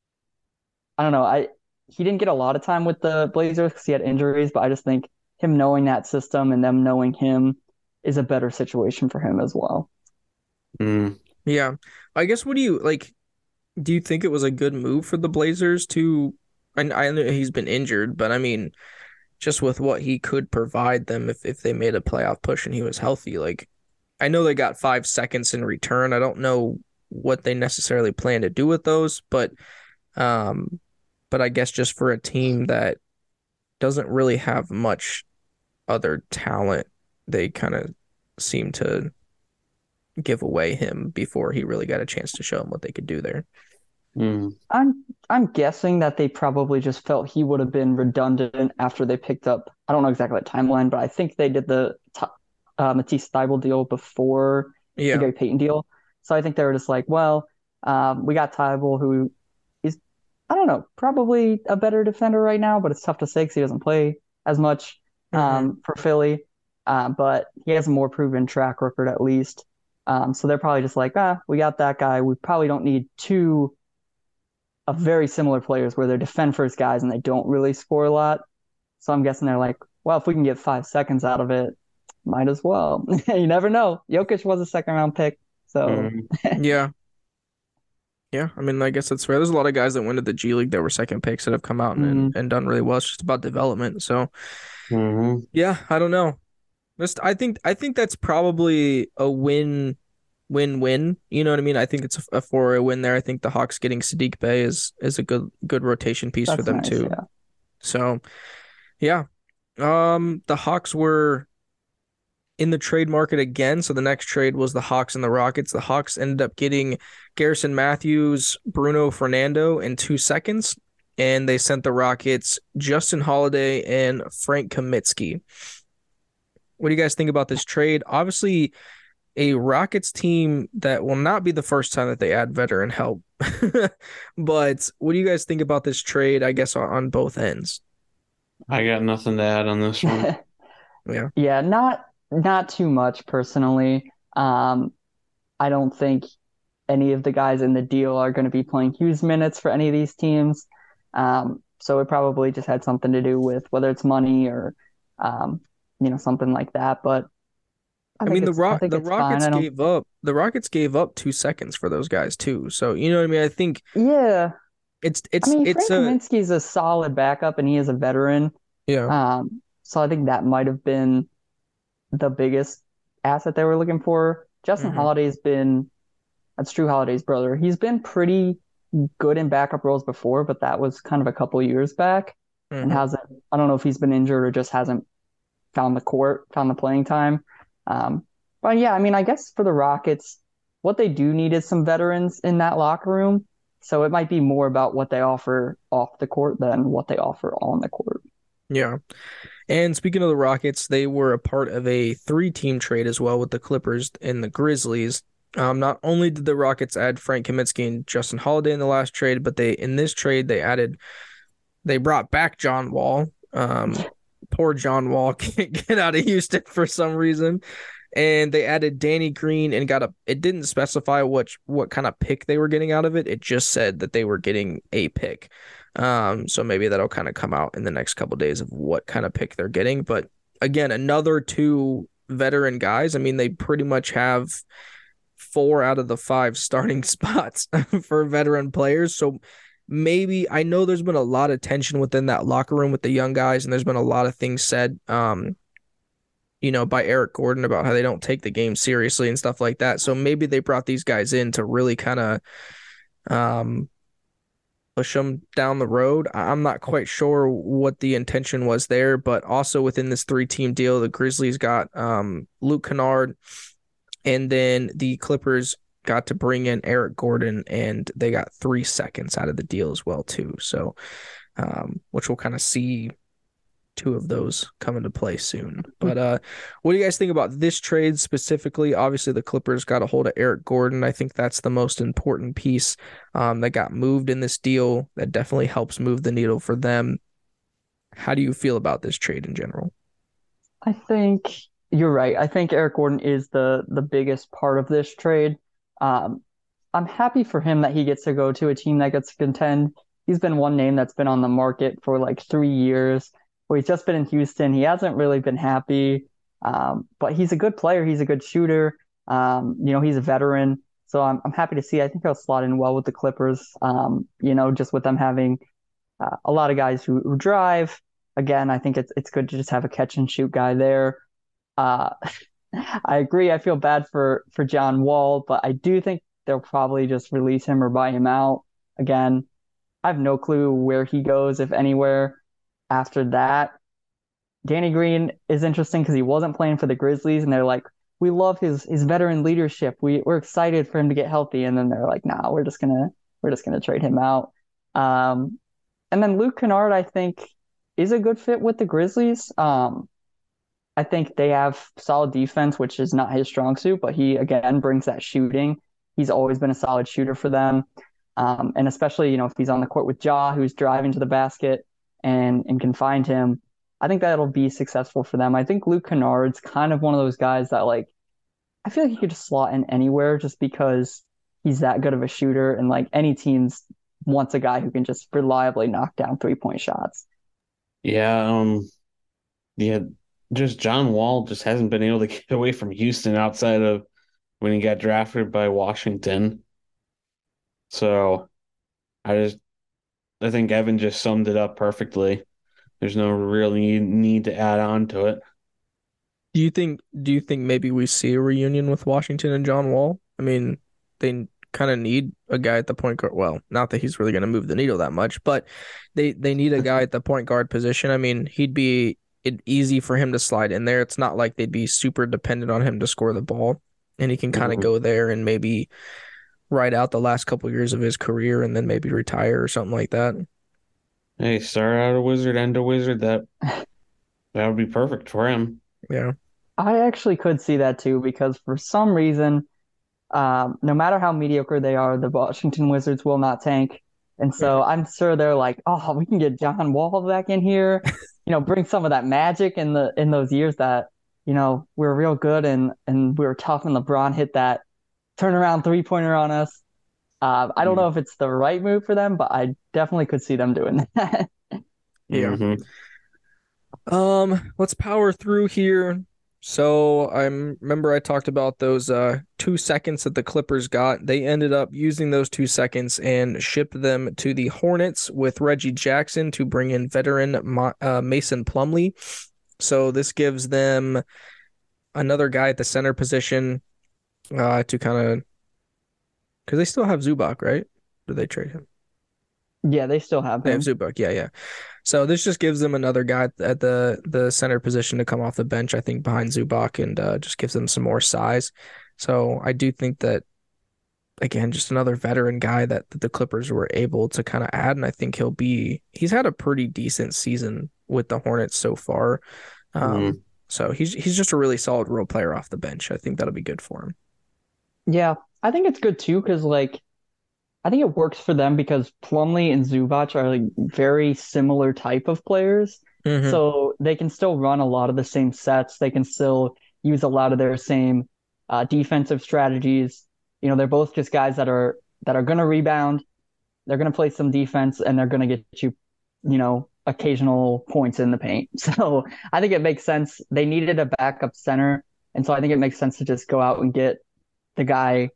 I don't know. I he didn't get a lot of time with the Blazers because he had injuries, but I just think him knowing that system and them knowing him is a better situation for him as well. Mm. Yeah. I guess what do you like do you think it was a good move for the Blazers to I I know he's been injured, but I mean just with what he could provide them if if they made a playoff push and he was healthy, like I know they got 5 seconds in return. I don't know what they necessarily plan to do with those, but um but I guess just for a team that doesn't really have much other talent, they kind of seem to give away him before he really got a chance to show him what they could do there. Mm. I'm I'm guessing that they probably just felt he would have been redundant after they picked up. I don't know exactly the timeline, but I think they did the t- uh, Matisse Thybulle deal before the Yeah. Gary Payton deal. So I think they were just like, well, um, we got Thybulle, who is, I don't know, probably a better defender right now, but it's tough to say because he doesn't play as much um, for Philly. Uh, but he has a more proven track record at least. Um, so they're probably just like, ah, we got that guy. We probably don't need two of very similar players where they're defend first guys and they don't really score a lot. So I'm guessing they're like, well, if we can get five seconds out of it, might as well. you never know. Jokic was a second round pick. So Mm. Yeah. Yeah, I mean, I guess that's fair. There's a lot of guys that went to the G League that were second picks that have come out and, Mm-hmm. and done really well. It's just about development. So, Mhm. yeah, I don't know. Just I think I think that's probably a win win win. You know what I mean? I think it's a, a four way win there. I think the Hawks getting Saddiq Bey is is a good good rotation piece for them nice, too. yeah. So, yeah. Um, the Hawks were in the trade market again. So the next trade was the Hawks and the Rockets. The Hawks ended up getting Garrison Matthews, Bruno Fernando in two seconds, and they sent the Rockets Justin Holiday and Frank Kaminsky. What do you guys think about this trade? Obviously, a Rockets team that will not be the first time that they add veteran help. but what do you guys think about this trade? I guess on, on both ends. I got nothing to add on this one. Yeah. Yeah, not not too much personally. Um, I don't think any of the guys in the deal are going to be playing huge minutes for any of these teams. Um, so it probably just had something to do with whether it's money or um, you know, something like that. But I, think mean, the Rock the. Rockets gave up the Rockets gave up two seconds for those guys too. So you know what I mean. I think Yeah, it's it's I mean, it's Frank a Kaminsky's a solid backup, and he is a veteran. yeah Um, so I think that might have been the biggest asset they were looking for. Justin Mhm. Holiday's been, that's Jrue Holiday's brother. He's been pretty good in backup roles before, but that was kind of a couple years back and mhm. hasn't, I don't know if he's been injured or just hasn't found the court, found the playing time. Um, but yeah, I mean, I guess for the Rockets, what they do need is some veterans in that locker room. So it might be more about what they offer off the court than what they offer on the court. yeah. And speaking of the Rockets, they were a part of a three-team trade as well with the Clippers and the Grizzlies. Um, not only did the Rockets add Frank Kaminsky and Justin Holiday in the last trade, but they in this trade they added they brought back John Wall. Um, poor John Wall can't get out of Houston for some reason. And they added Danny Green and got a it didn't specify what what kind of pick they were getting out of it. It just said that they were getting a pick. Um, so maybe that'll kind of come out in the next couple days of what kind of pick they're getting. But again, another two veteran guys. I mean, they pretty much have four out of the five starting spots for veteran players. So maybe I know there's been a lot of tension within that locker room with the young guys, and there's been a lot of things said, um, you know, by Eric Gordon about how they don't take the game seriously and stuff like that. So maybe they brought these guys in to really kind of um push them down the road. I'm not quite sure what the intention was there, but also within this three team deal, the Grizzlies got um Luke Kennard and then the Clippers got to bring in Eric Gordon and they got three seconds out of the deal as well too. So um which we'll kind of see two of those come into play soon. But uh what do you guys think about this trade specifically? Obviously the Clippers got a hold of Eric Gordon. I think that's the most important piece um that got moved in this deal that definitely helps move the needle for them. How do you feel about this trade in general? I think you're right. I think Eric Gordon is the the biggest part of this trade. Um, I'm happy for him that he gets to go to a team that gets to contend. He's been one name that's been on the market for like three years. Where he's just been in Houston. He hasn't really been happy, um, but he's a good player. He's a good shooter. Um, you know, he's a veteran. So I'm I'm happy to see. I think he'll slot in well with the Clippers. Um, you know, just with them having uh, a lot of guys who, who drive. Again, I think it's it's good to just have a catch and shoot guy there. Uh, I agree. I feel bad for for John Wall, but I do think they'll probably just release him or buy him out. Again, I have no clue where he goes, if anywhere. After that, Danny Green is interesting because he wasn't playing for the Grizzlies, and they're like, we love his his veteran leadership. We we're excited for him to get healthy, and then they're like, nah, we're just gonna we're just to trade him out. Um, and then Luke Kennard, I think, is a good fit with the Grizzlies. Um, I think they have solid defense, which is not his strong suit, but he again brings that shooting. He's always been a solid shooter for them. Um, and especially, you know, if he's on the court with Ja, who's driving to the basket and and can find him, I think that'll be successful for them. I think Luke Kennard's kind of one of those guys that like I feel like he could just slot in anywhere just because he's that good of a shooter and like any teams wants a guy who can just reliably knock down three point shots. Yeah, um yeah, just John Wall just hasn't been able to get away from Houston outside of when he got drafted by Washington. So I just I think Evan just summed it up perfectly. There's no real need, need to add on to it. Do you think do you think maybe we see a reunion with Washington and John Wall? I mean, they kind of need a guy at the point guard. Well, not that he's really going to move the needle that much, but they they need a guy at the point guard position. I mean, he'd be it easy for him to slide in there. It's not like they'd be super dependent on him to score the ball, and he can kind of Mhm. go there and maybe ride out the last couple years of his career and then maybe retire or something like that. Hey, start out a wizard, end a wizard. That that would be perfect for him. Yeah. I actually could see that too because for some reason, um, no matter how mediocre they are, the Washington Wizards will not tank. And so I'm sure they're like, oh, we can get John Wall back in here, you know, bring some of that magic in the in those years that, you know, we were real good and and we were tough and LeBron hit that turnaround three pointer on us. Uh, I don't know if it's the right move for them, but I definitely could see them doing that. Yeah. Mhm. Um, let's power through here. So I remember I talked about those uh two seconds that the Clippers got. They ended up using those two seconds and shipped them to the Hornets with Reggie Jackson to bring in veteran Ma- uh, Mason Plumlee. So this gives them another guy at the center position uh to kind of because they still have Zubac, right? Did they trade him? Yeah, they still have They have Zubac, yeah, yeah. So this just gives them another guy at the the center position to come off the bench, I think, behind Zubac, and uh, just gives them some more size. So I do think that again, just another veteran guy that, that the Clippers were able to kind of add, and I think he'll be he's had a pretty decent season with the Hornets so far. Um, Mhm. So he's he's just a really solid role player off the bench. I think that'll be good for him. Yeah, I think it's good too because like I think it works for them because Plumlee and Zubac are like very similar type of players. Mhm. So they can still run a lot of the same sets. They can still use a lot of their same uh, defensive strategies. You know, they're both just guys that are that are going to rebound. They're going to play some defense, and they're going to get you, you know, occasional points in the paint. So I think it makes sense. They needed a backup center, and so I think it makes sense to just go out and get the guy,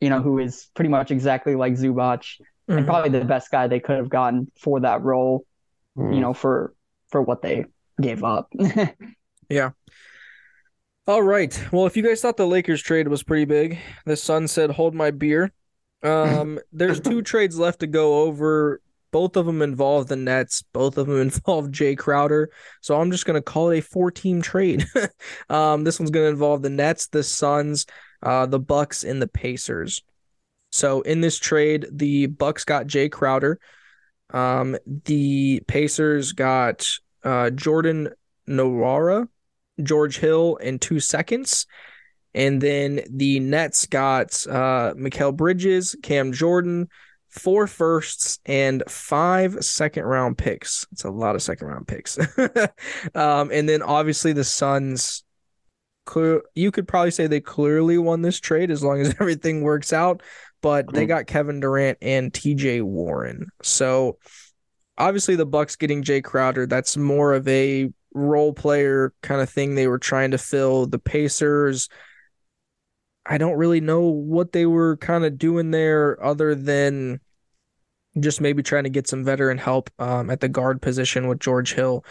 you know, who is pretty much exactly like Zubac and Mhm. probably the best guy they could have gotten for that role you know, for for what they gave up. Yeah. All right. Well, if you guys thought the Lakers trade was pretty big, the Sun said, "Hold my beer." Um, there's two trades left to go over. Both of them involve the Nets. Both of them involve Jay Crowder. So I'm just gonna call it a four-team trade. um, this one's gonna involve the Nets, the Suns, uh, the Bucks, and the Pacers. So in this trade, the Bucks got Jay Crowder. Um, the Pacers got uh Jordan Nwora. George Hill in two seconds. And then the Nets got uh Mikal Bridges, Cam Jordan, four firsts, and five second round picks. It's a lot of second round picks. um, and then obviously the Suns clear you could probably say they clearly won this trade as long as everything works out, but they Mhm. got Kevin Durant and TJ Warren. So obviously the Bucks getting Jay Crowder, that's more of a role player kind of thing they were trying to fill. The Pacers, I don't really know what they were kind of doing there other than just maybe trying to get some veteran help um, at the guard position with George Hill.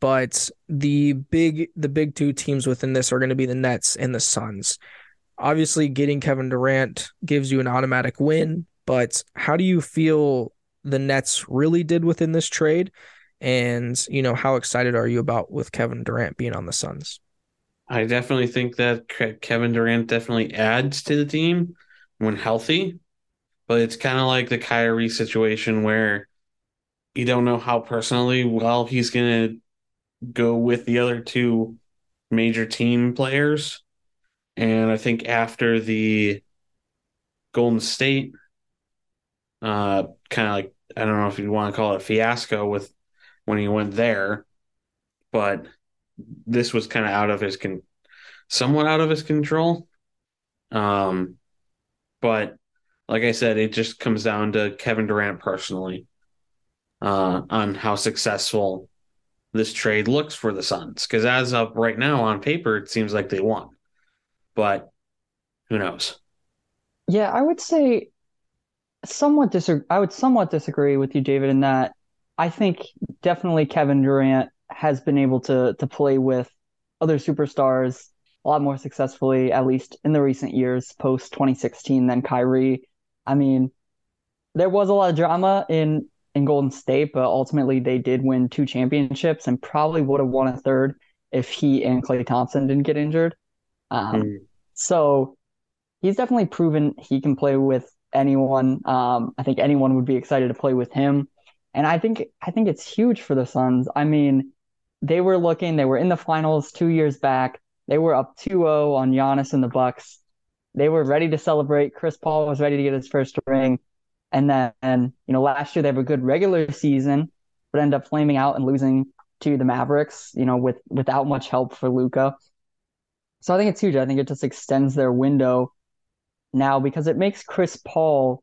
But the big the big two teams within this are going to be the Nets and the Suns. Obviously, getting Kevin Durant gives you an automatic win, but how do you feel the Nets really did within this trade? And, you know, how excited are you about with Kevin Durant being on the Suns? I definitely think that Kevin Durant definitely adds to the team when healthy. but it's kind of like the Kyrie situation where you don't know how personally well he's going to go with the other two major team players. And I think after the Golden State, uh, kind of like, I don't know if you want to call it fiasco with when he went there, but this was kind of out of his con, somewhat out of his control. Um, but like I said, it just comes down to Kevin Durant personally, uh, on how successful this trade looks for the Suns. Because as of right now, on paper, it seems like they won, but who knows? Yeah, I would say somewhat disagree. I would somewhat disagree with you, David, in that I think definitely Kevin Durant has been able to to play with other superstars a lot more successfully, at least in the recent years, post 2016 than Kyrie. I mean, there was a lot of drama in in Golden State, but ultimately they did win two championships and probably would have won a third if he and Klay Thompson didn't get injured. Um, Mm. So he's definitely proven he can play with anyone. Um, I think anyone would be excited to play with him, and I think I think it's huge for the Suns. I mean, they were looking, they were in the finals two years back. They were up 2-0 on Giannis and the Bucks. They were ready to celebrate. Chris Paul was ready to get his first ring. And then, you know, last year they have a good regular season, but end up flaming out and losing to the Mavericks, you know, with without much help for Luka. So I think it's huge. I think it just extends their window now because it makes Chris Paul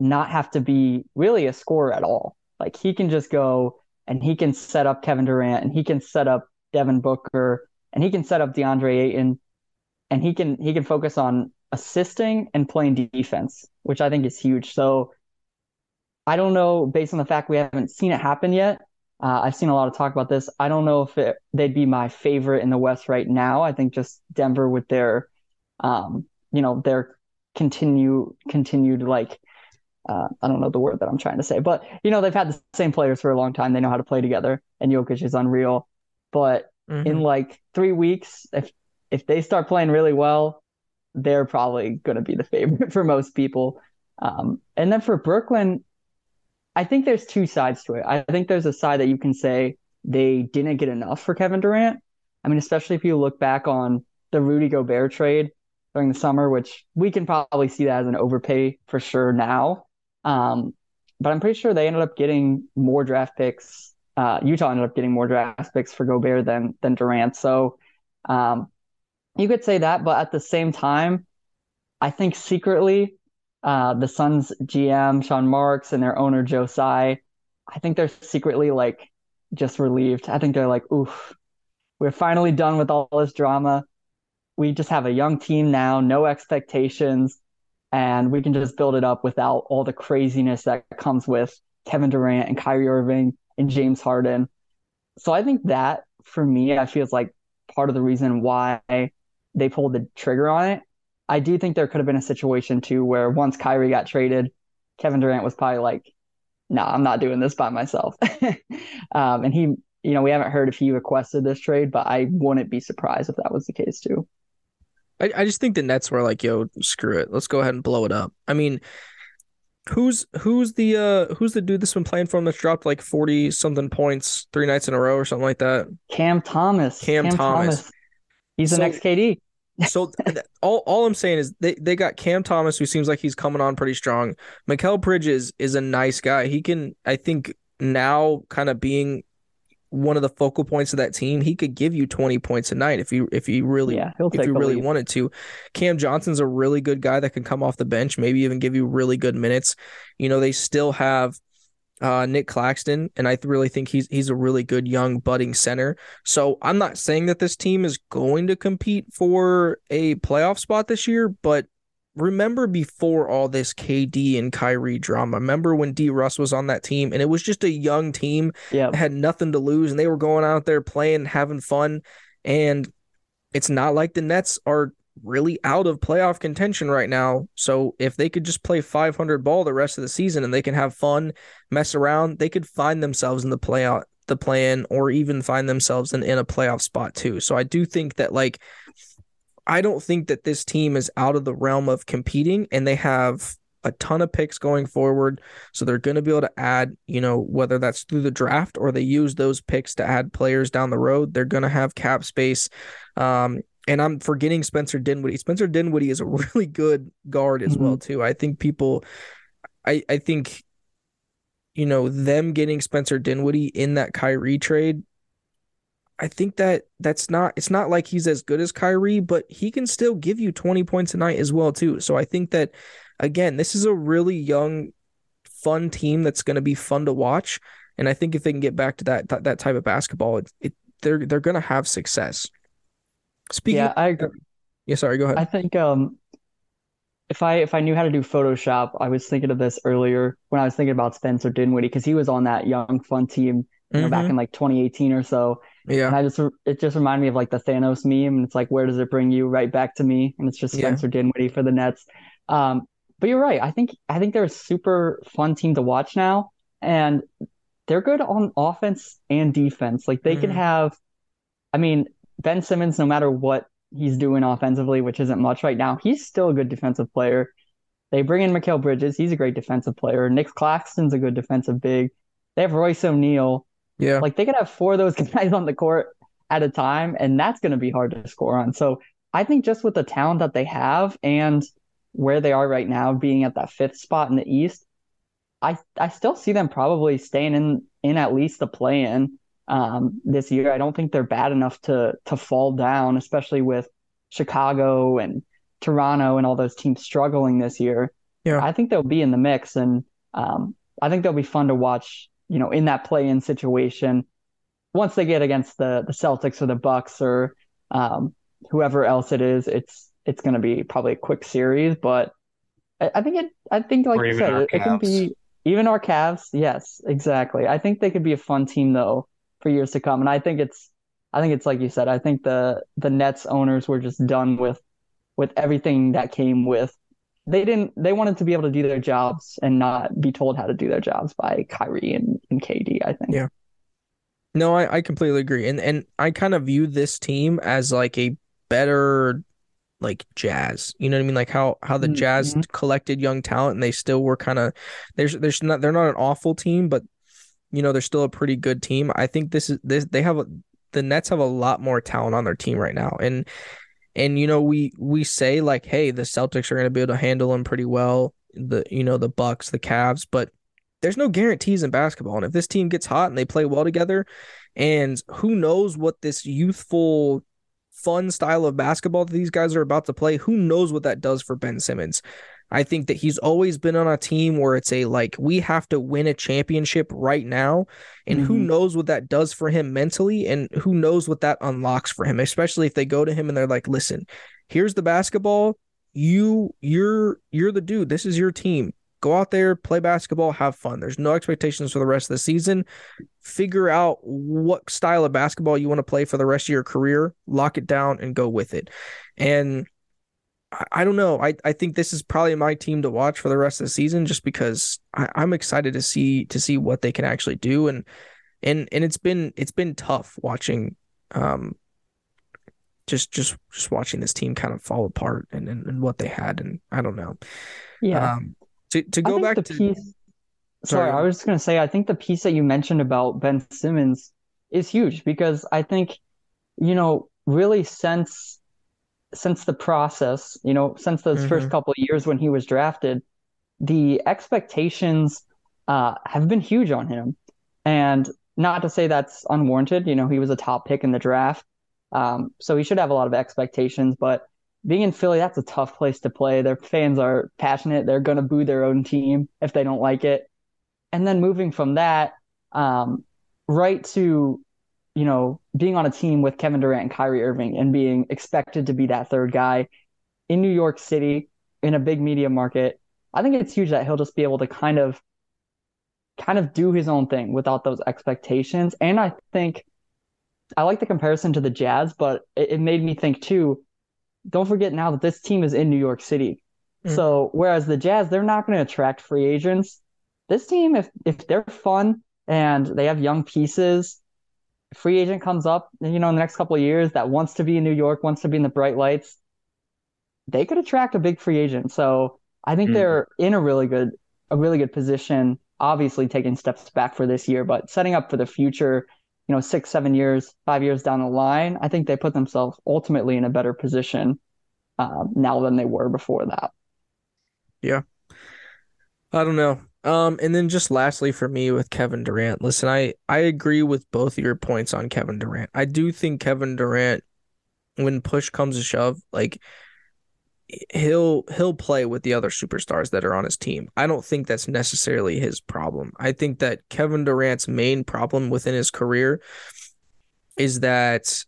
not have to be really a scorer at all. Like he can just go and he can set up Kevin Durant and he can set up Devin Booker and he can set up DeAndre Ayton and he can he can focus on assisting and playing defense, which I think is huge. So I don't know, based on the fact we haven't seen it happen yet. Uh, I've seen a lot of talk about this. I don't know if it, they'd be my favorite in the West right now. I think just Denver with their, um, you know, their continue continued like, uh, I don't know the word that I'm trying to say, but you know they've had the same players for a long time. They know how to play together, and Jokic is unreal. But Mhm. in like three weeks, if if they start playing really well, they're probably going to be the favorite for most people. Um, and then for Brooklyn, I think there's two sides to it. I think there's a side that you can say they didn't get enough for Kevin Durant. I mean, especially if you look back on the Rudy Gobert trade during the summer, which we can probably see that as an overpay for sure now. Um, but I'm pretty sure they ended up getting more draft picks. Uh, Utah ended up getting more draft picks for Gobert than than Durant. So um, you could say that, but at the same time, I think secretly, uh, the Suns GM Sean Marks and their owner Joe Tsai, I think they're secretly like just relieved. I think they're like, oof, we're finally done with all this drama. We just have a young team now, no expectations, and we can just build it up without all the craziness that comes with Kevin Durant and Kyrie Irving and James Harden. So I think that for me, I feel like part of the reason why they pulled the trigger on it. I do think there could have been a situation too where once Kyrie got traded, Kevin Durant was probably like, "No, nah, I'm not doing this by myself." um, and he, you know, we haven't heard if he requested this trade, but I wouldn't be surprised if that was the case too. I, I just think the Nets were like, yo, screw it. Let's go ahead and blow it up. I mean, who's who's the uh who's the dude that's been playing for him that's dropped like 40 something points three nights in a row or something like that? Cam Thomas. Cam Thomas. He's the So- next KD. So all all I'm saying is they, they got Cam Thomas who seems like he's coming on pretty strong. Mikal Bridges is a nice guy. He can I think now kind of being one of the focal points of that team, he could give you 20 points a night if you if you really Yeah, if you really lead. wanted to. Cam Johnson's a really good guy that can come off the bench, maybe even give you really good minutes. You know, they still have uh, Nick Claxton, and I th- really think he's he's a really good young budding center. So I'm not saying that this team is going to compete for a playoff spot this year, but remember before all this KD and Kyrie drama, remember when D Russ was on that team and it was just a young team Yeah. had nothing to lose and they were going out there playing, having fun. And it's not like the Nets are really out of playoff contention right now. So if they could just play 500 ball the rest of the season and they can have fun, mess around, they could find themselves in the playoff, the play in, or even find themselves in, in a playoff spot too. So I do think that like, I don't think that this team is out of the realm of competing and they have a ton of picks going forward. So they're going to be able to add, you know, whether that's through the draft or they use those picks to add players down the road. They're going to have cap space. Um, and I'm forgetting Spencer Dinwiddie. Spencer Dinwiddie is a really good guard as mm-hmm. well too. I think people, I I think, you know, them getting Spencer Dinwiddie in that Kyrie trade. I think that that's not it's not like he's as good as Kyrie, but he can still give you 20 points a night as well too. So I think that again, this is a really young, fun team that's going to be fun to watch. And I think if they can get back to that that, that type of basketball, it, it they're they're going to have success. Speaking yeah, of, I agree. Yeah, sorry, go ahead. I think um if I if I knew how to do Photoshop, I was thinking of this earlier when I was thinking about Spencer Dinwiddie because he was on that young fun team you know, mm-hmm. back in like 2018 or so. Yeah. And I just it just reminded me of like the Thanos meme, and it's like, where does it bring you? Right back to me, and it's just Spencer yeah. Dinwiddie for the Nets. Um, but you're right. I think I think they're a super fun team to watch now, and they're good on offense and defense. Like they mm-hmm. can have, I mean, Ben Simmons, no matter what he's doing offensively, which isn't much right now, he's still a good defensive player. They bring in Mikal Bridges, he's a great defensive player. Nick Claxton's a good defensive big. They have Royce O'Neale. Yeah. Like they could have four of those guys on the court at a time, and that's going to be hard to score on. So I think just with the talent that they have and where they are right now, being at that fifth spot in the East, I I still see them probably staying in in at least the play in um, this year. I don't think they're bad enough to to fall down, especially with Chicago and Toronto and all those teams struggling this year. Yeah, I think they'll be in the mix, and um, I think they'll be fun to watch. You know, in that play-in situation, once they get against the the Celtics or the Bucks or um, whoever else it is, it's it's going to be probably a quick series. But I, I think it. I think like you said, it, it can be even our Cavs. Yes, exactly. I think they could be a fun team though for years to come. And I think it's I think it's like you said, I think the the Nets owners were just done with with everything that came with they didn't they wanted to be able to do their jobs and not be told how to do their jobs by Kyrie and, and KD, I think. Yeah. No, I, I completely agree. And and I kind of view this team as like a better like jazz. You know what I mean? Like how how the mm-hmm. jazz collected young talent and they still were kind of there's there's not they're not an awful team, but you know, they're still a pretty good team. I think this is this they have the Nets have a lot more talent on their team right now. And and you know, we we say like, hey, the Celtics are going to be able to handle them pretty well. The you know, the Bucks, the Cavs, but there's no guarantees in basketball. And if this team gets hot and they play well together, and who knows what this youthful fun style of basketball that these guys are about to play, who knows what that does for Ben Simmons. I think that he's always been on a team where it's a like we have to win a championship right now and mm-hmm. who knows what that does for him mentally and who knows what that unlocks for him especially if they go to him and they're like listen here's the basketball. You you're you're the dude. This is your team. Go out there play basketball have fun. There's no expectations for the rest of the season. Figure out what style of basketball you want to play for the rest of your career. Lock it down and go with it. And I, don't know. I, I think this is probably my team to watch for the rest of the season just because I, I'm excited to see to see what they can actually do and and and it's been it's been tough watching um just just just watching this team kind of fall apart and and, and what they had and I don't know. Yeah. Um, to to go back to piece, sorry, sorry, I was just gonna say I think the piece that you mentioned about Ben Simmons is huge because I think you know really since since the process, you know, since those mm-hmm. first couple of years when he was drafted, the expectations uh, have been huge on him. And not to say that's unwarranted, you know, he was a top pick in the draft. Um, so he should have a lot of expectations. But being in Philly, that's a tough place to play. Their fans are passionate. They're going to boo their own team if they don't like it. And then moving from that um, right to you know, being on a team with Kevin Durant and Kyrie Irving and being expected to be that third guy in New York City in a big media market, I think it's huge that he'll just be able to kind of kind of do his own thing without those expectations. And I think I like the comparison to the Jazz, but it, it made me think too. Don't forget now that this team is in New York City. Mm. So whereas the Jazz, they're not going to attract free agents. This team, if if they're fun and they have young pieces free agent comes up, you know, in the next couple of years that wants to be in New York, wants to be in the bright lights, they could attract a big free agent. So I think Mm. they're in a really good a really good position. Obviously, taking steps back for this year, but setting up for the future. You know, six, seven years, five years down the line, I think they put themselves ultimately in a better position um, now than they were before that. Yeah, I don't know. Um, and then just lastly for me with Kevin Durant, listen, I I agree with both of your points on Kevin Durant. I do think Kevin Durant, when push comes to shove, like he'll he'll play with the other superstars that are on his team. I don't think that's necessarily his problem. I think that Kevin Durant's main problem within his career is that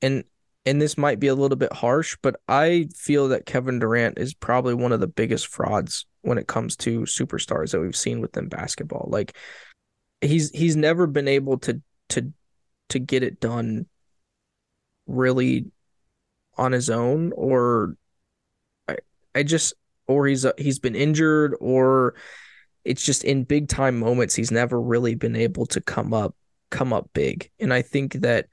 and and this might be a little bit harsh, but I feel that Kevin Durant is probably one of the biggest frauds when it comes to superstars that we've seen within basketball. Like he's he's never been able to to to get it done really on his own or I I just or he's uh, he's been injured or it's just in big time moments he's never really been able to come up come up big. And I think that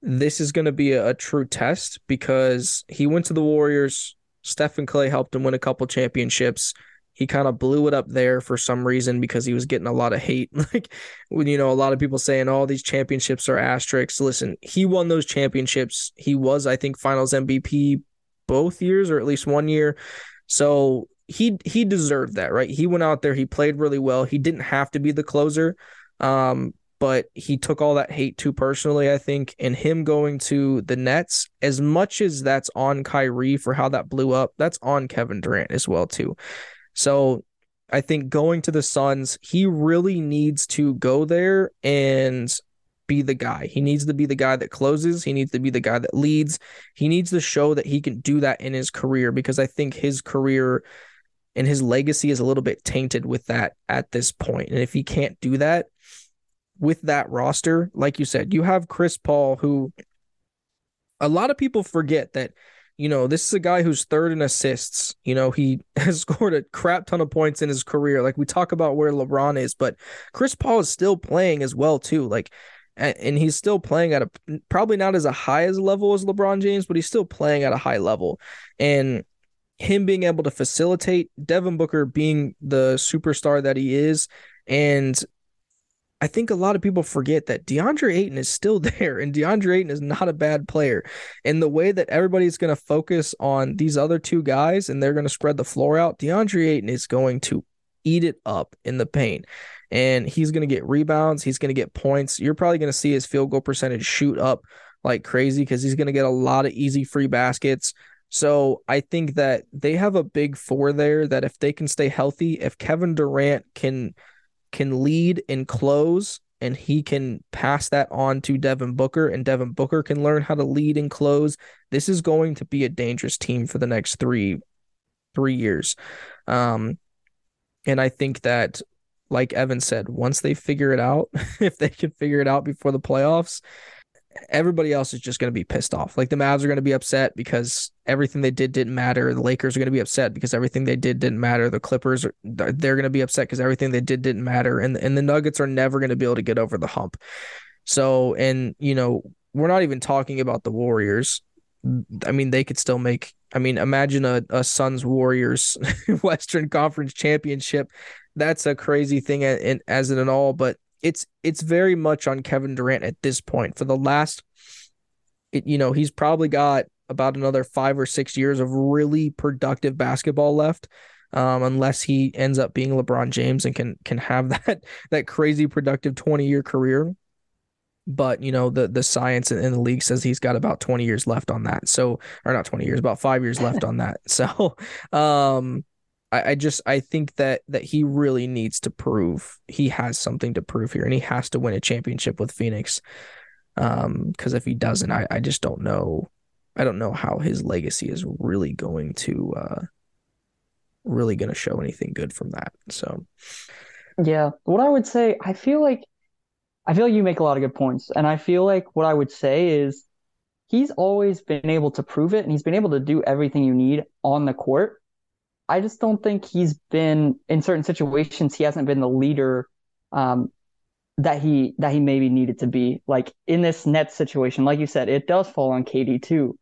this is going to be a, a true test because he went to the Warriors. Steph and Klay helped him win a couple championships. He kind of blew it up there for some reason because he was getting a lot of hate. Like when you know a lot of people saying all these championships are asterisks. Listen, he won those championships. He was, I think, Finals MVP both years or at least one year. So he he deserved that, right? He went out there, he played really well. He didn't have to be the closer. Um, but he took all that hate too personally, I think. And him going to the Nets, as much as that's on Kyrie for how that blew up, that's on Kevin Durant as well, too. So I think going to the Suns, he really needs to go there and be the guy. He needs to be the guy that closes. He needs to be the guy that leads. He needs to show that he can do that in his career because I think his career and his legacy is a little bit tainted with that at this point. And if he can't do that, with that roster, like you said, you have Chris Paul, who a lot of people forget that, you know, this is a guy who's third in assists. You know, he has scored a crap ton of points in his career. Like we talk about where LeBron is, but Chris Paul is still playing as well, too. Like, and he's still playing at a probably not as a high as level as LeBron James, but he's still playing at a high level. And him being able to facilitate Devin Booker being the superstar that he is, and I think a lot of people forget that DeAndre Ayton is still there, and DeAndre Ayton is not a bad player. And the way that everybody's going to focus on these other two guys and they're going to spread the floor out, DeAndre Ayton is going to eat it up in the paint. And he's going to get rebounds. He's going to get points. You're probably going to see his field goal percentage shoot up like crazy because he's going to get a lot of easy free baskets. So I think that they have a big four there that if they can stay healthy, if Kevin Durant can can lead and close and he can pass that on to Devin Booker and Devin Booker can learn how to lead and close, this is going to be a dangerous team for the next 3 3 years. Um and I think that like Evan said, once they figure it out, if they can figure it out before the playoffs, everybody else is just going to be pissed off. Like the Mavs are going to be upset because everything they did didn't matter. The Lakers are going to be upset because everything they did didn't matter. The Clippers are they're going to be upset because everything they did didn't matter. And and the Nuggets are never going to be able to get over the hump. So and you know we're not even talking about the Warriors. I mean they could still make. I mean imagine a a Suns Warriors Western Conference championship. That's a crazy thing as in and all, but it's it's very much on Kevin Durant at this point. For the last, it, you know, he's probably got about another five or six years of really productive basketball left, um, unless he ends up being LeBron James and can can have that that crazy productive twenty year career. But you know the the science in the league says he's got about twenty years left on that. So or not twenty years, about five years left on that. So, um, I, I just I think that that he really needs to prove he has something to prove here, and he has to win a championship with Phoenix. Um, because if he doesn't, I I just don't know. I don't know how his legacy is really going to uh really going to show anything good from that. So Yeah, what I would say, I feel like I feel like you make a lot of good points, and I feel like what I would say is he's always been able to prove it, and he's been able to do everything you need on the court. I just don't think he's been in certain situations. He hasn't been the leader um, that he that he maybe needed to be. Like in this Nets situation, like you said, it does fall on KD too.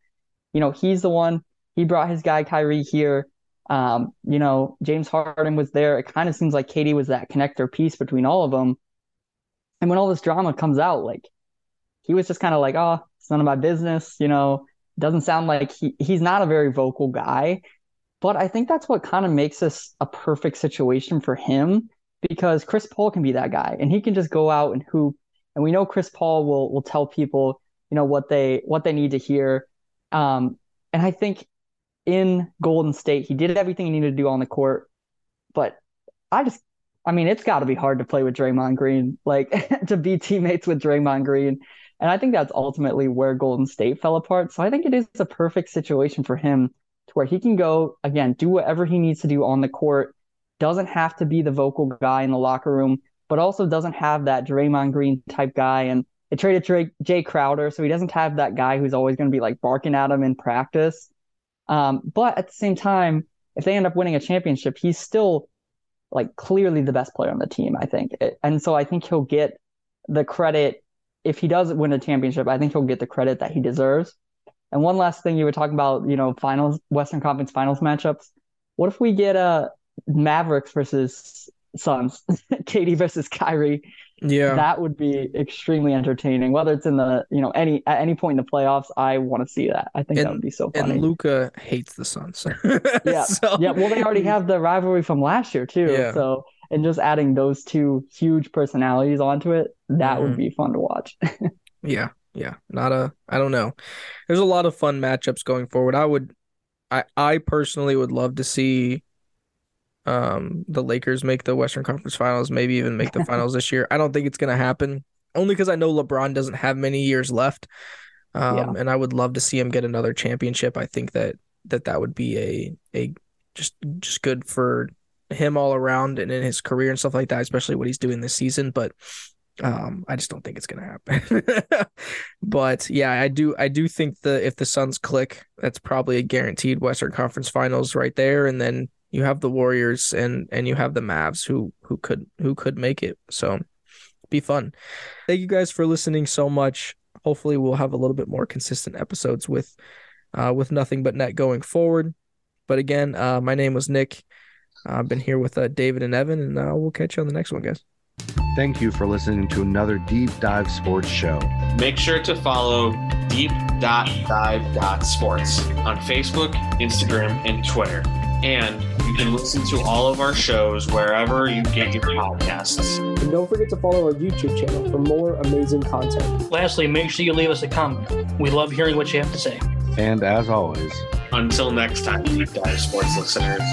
You know, he's the one. He brought his guy Kyrie here. Um, you know, James Harden was there. It kind of seems like KD was that connector piece between all of them. And when all this drama comes out, like he was just kind of like, oh, it's none of my business. You know, doesn't sound like he he's not a very vocal guy. But I think that's what kind of makes this a perfect situation for him because Chris Paul can be that guy and he can just go out and hoop. And we know Chris Paul will will tell people, you know, what they what they need to hear. Um, and I think in Golden State, he did everything he needed to do on the court. But I just I mean, it's got to be hard to play with Draymond Green, like to be teammates with Draymond Green. And I think that's ultimately where Golden State fell apart. So I think it is a perfect situation for him to where he can go again, do whatever he needs to do on the court, doesn't have to be the vocal guy in the locker room, but also doesn't have that Draymond Green type guy. And they traded Jae, Crowder, so he doesn't have that guy who's always going to be like barking at him in practice. Um, but at the same time, if they end up winning a championship, he's still like clearly the best player on the team, I think. And so I think he'll get the credit if he does win a championship, I think he'll get the credit that he deserves. And one last thing you were talking about, you know, finals, Western Conference finals matchups. What if we get a uh, Mavericks versus Suns, KD versus Kyrie? Yeah, that would be extremely entertaining. Whether it's in the, you know, any at any point in the playoffs, I want to see that. I think and, that would be so funny. And Luka hates the Suns. yeah, so... yeah. Well, they already have the rivalry from last year too. Yeah. So and just adding those two huge personalities onto it, that mm-hmm. would be fun to watch. yeah, yeah. Not a I don't know. There's a lot of fun matchups going forward. I would I I personally would love to see um the Lakers make the Western Conference Finals, maybe even make the finals this year. I don't think it's gonna happen. Only because I know LeBron doesn't have many years left. Um yeah. and I would love to see him get another championship. I think that that that would be a a just just good for him all around and in his career and stuff like that, especially what he's doing this season. But um, I just don't think it's gonna happen. but yeah, I do I do think the if the Suns click, that's probably a guaranteed Western Conference Finals right there. And then you have the Warriors and and you have the Mavs who who could who could make it. So be fun. Thank you guys for listening so much. Hopefully we'll have a little bit more consistent episodes with uh with nothing but net going forward. But again, uh my name was Nick. I've been here with uh, David and Evan, and uh, we'll catch you on the next one, guys. Thank you for listening to another Deep Dive Sports show. Make sure to follow Deep Dive Sports on Facebook, Instagram, and Twitter. And you can listen to all of our shows wherever you get your podcasts. And don't forget to follow our YouTube channel for more amazing content. Lastly, make sure you leave us a comment. We love hearing what you have to say. And as always, until next time, Deep Dive Sports listeners.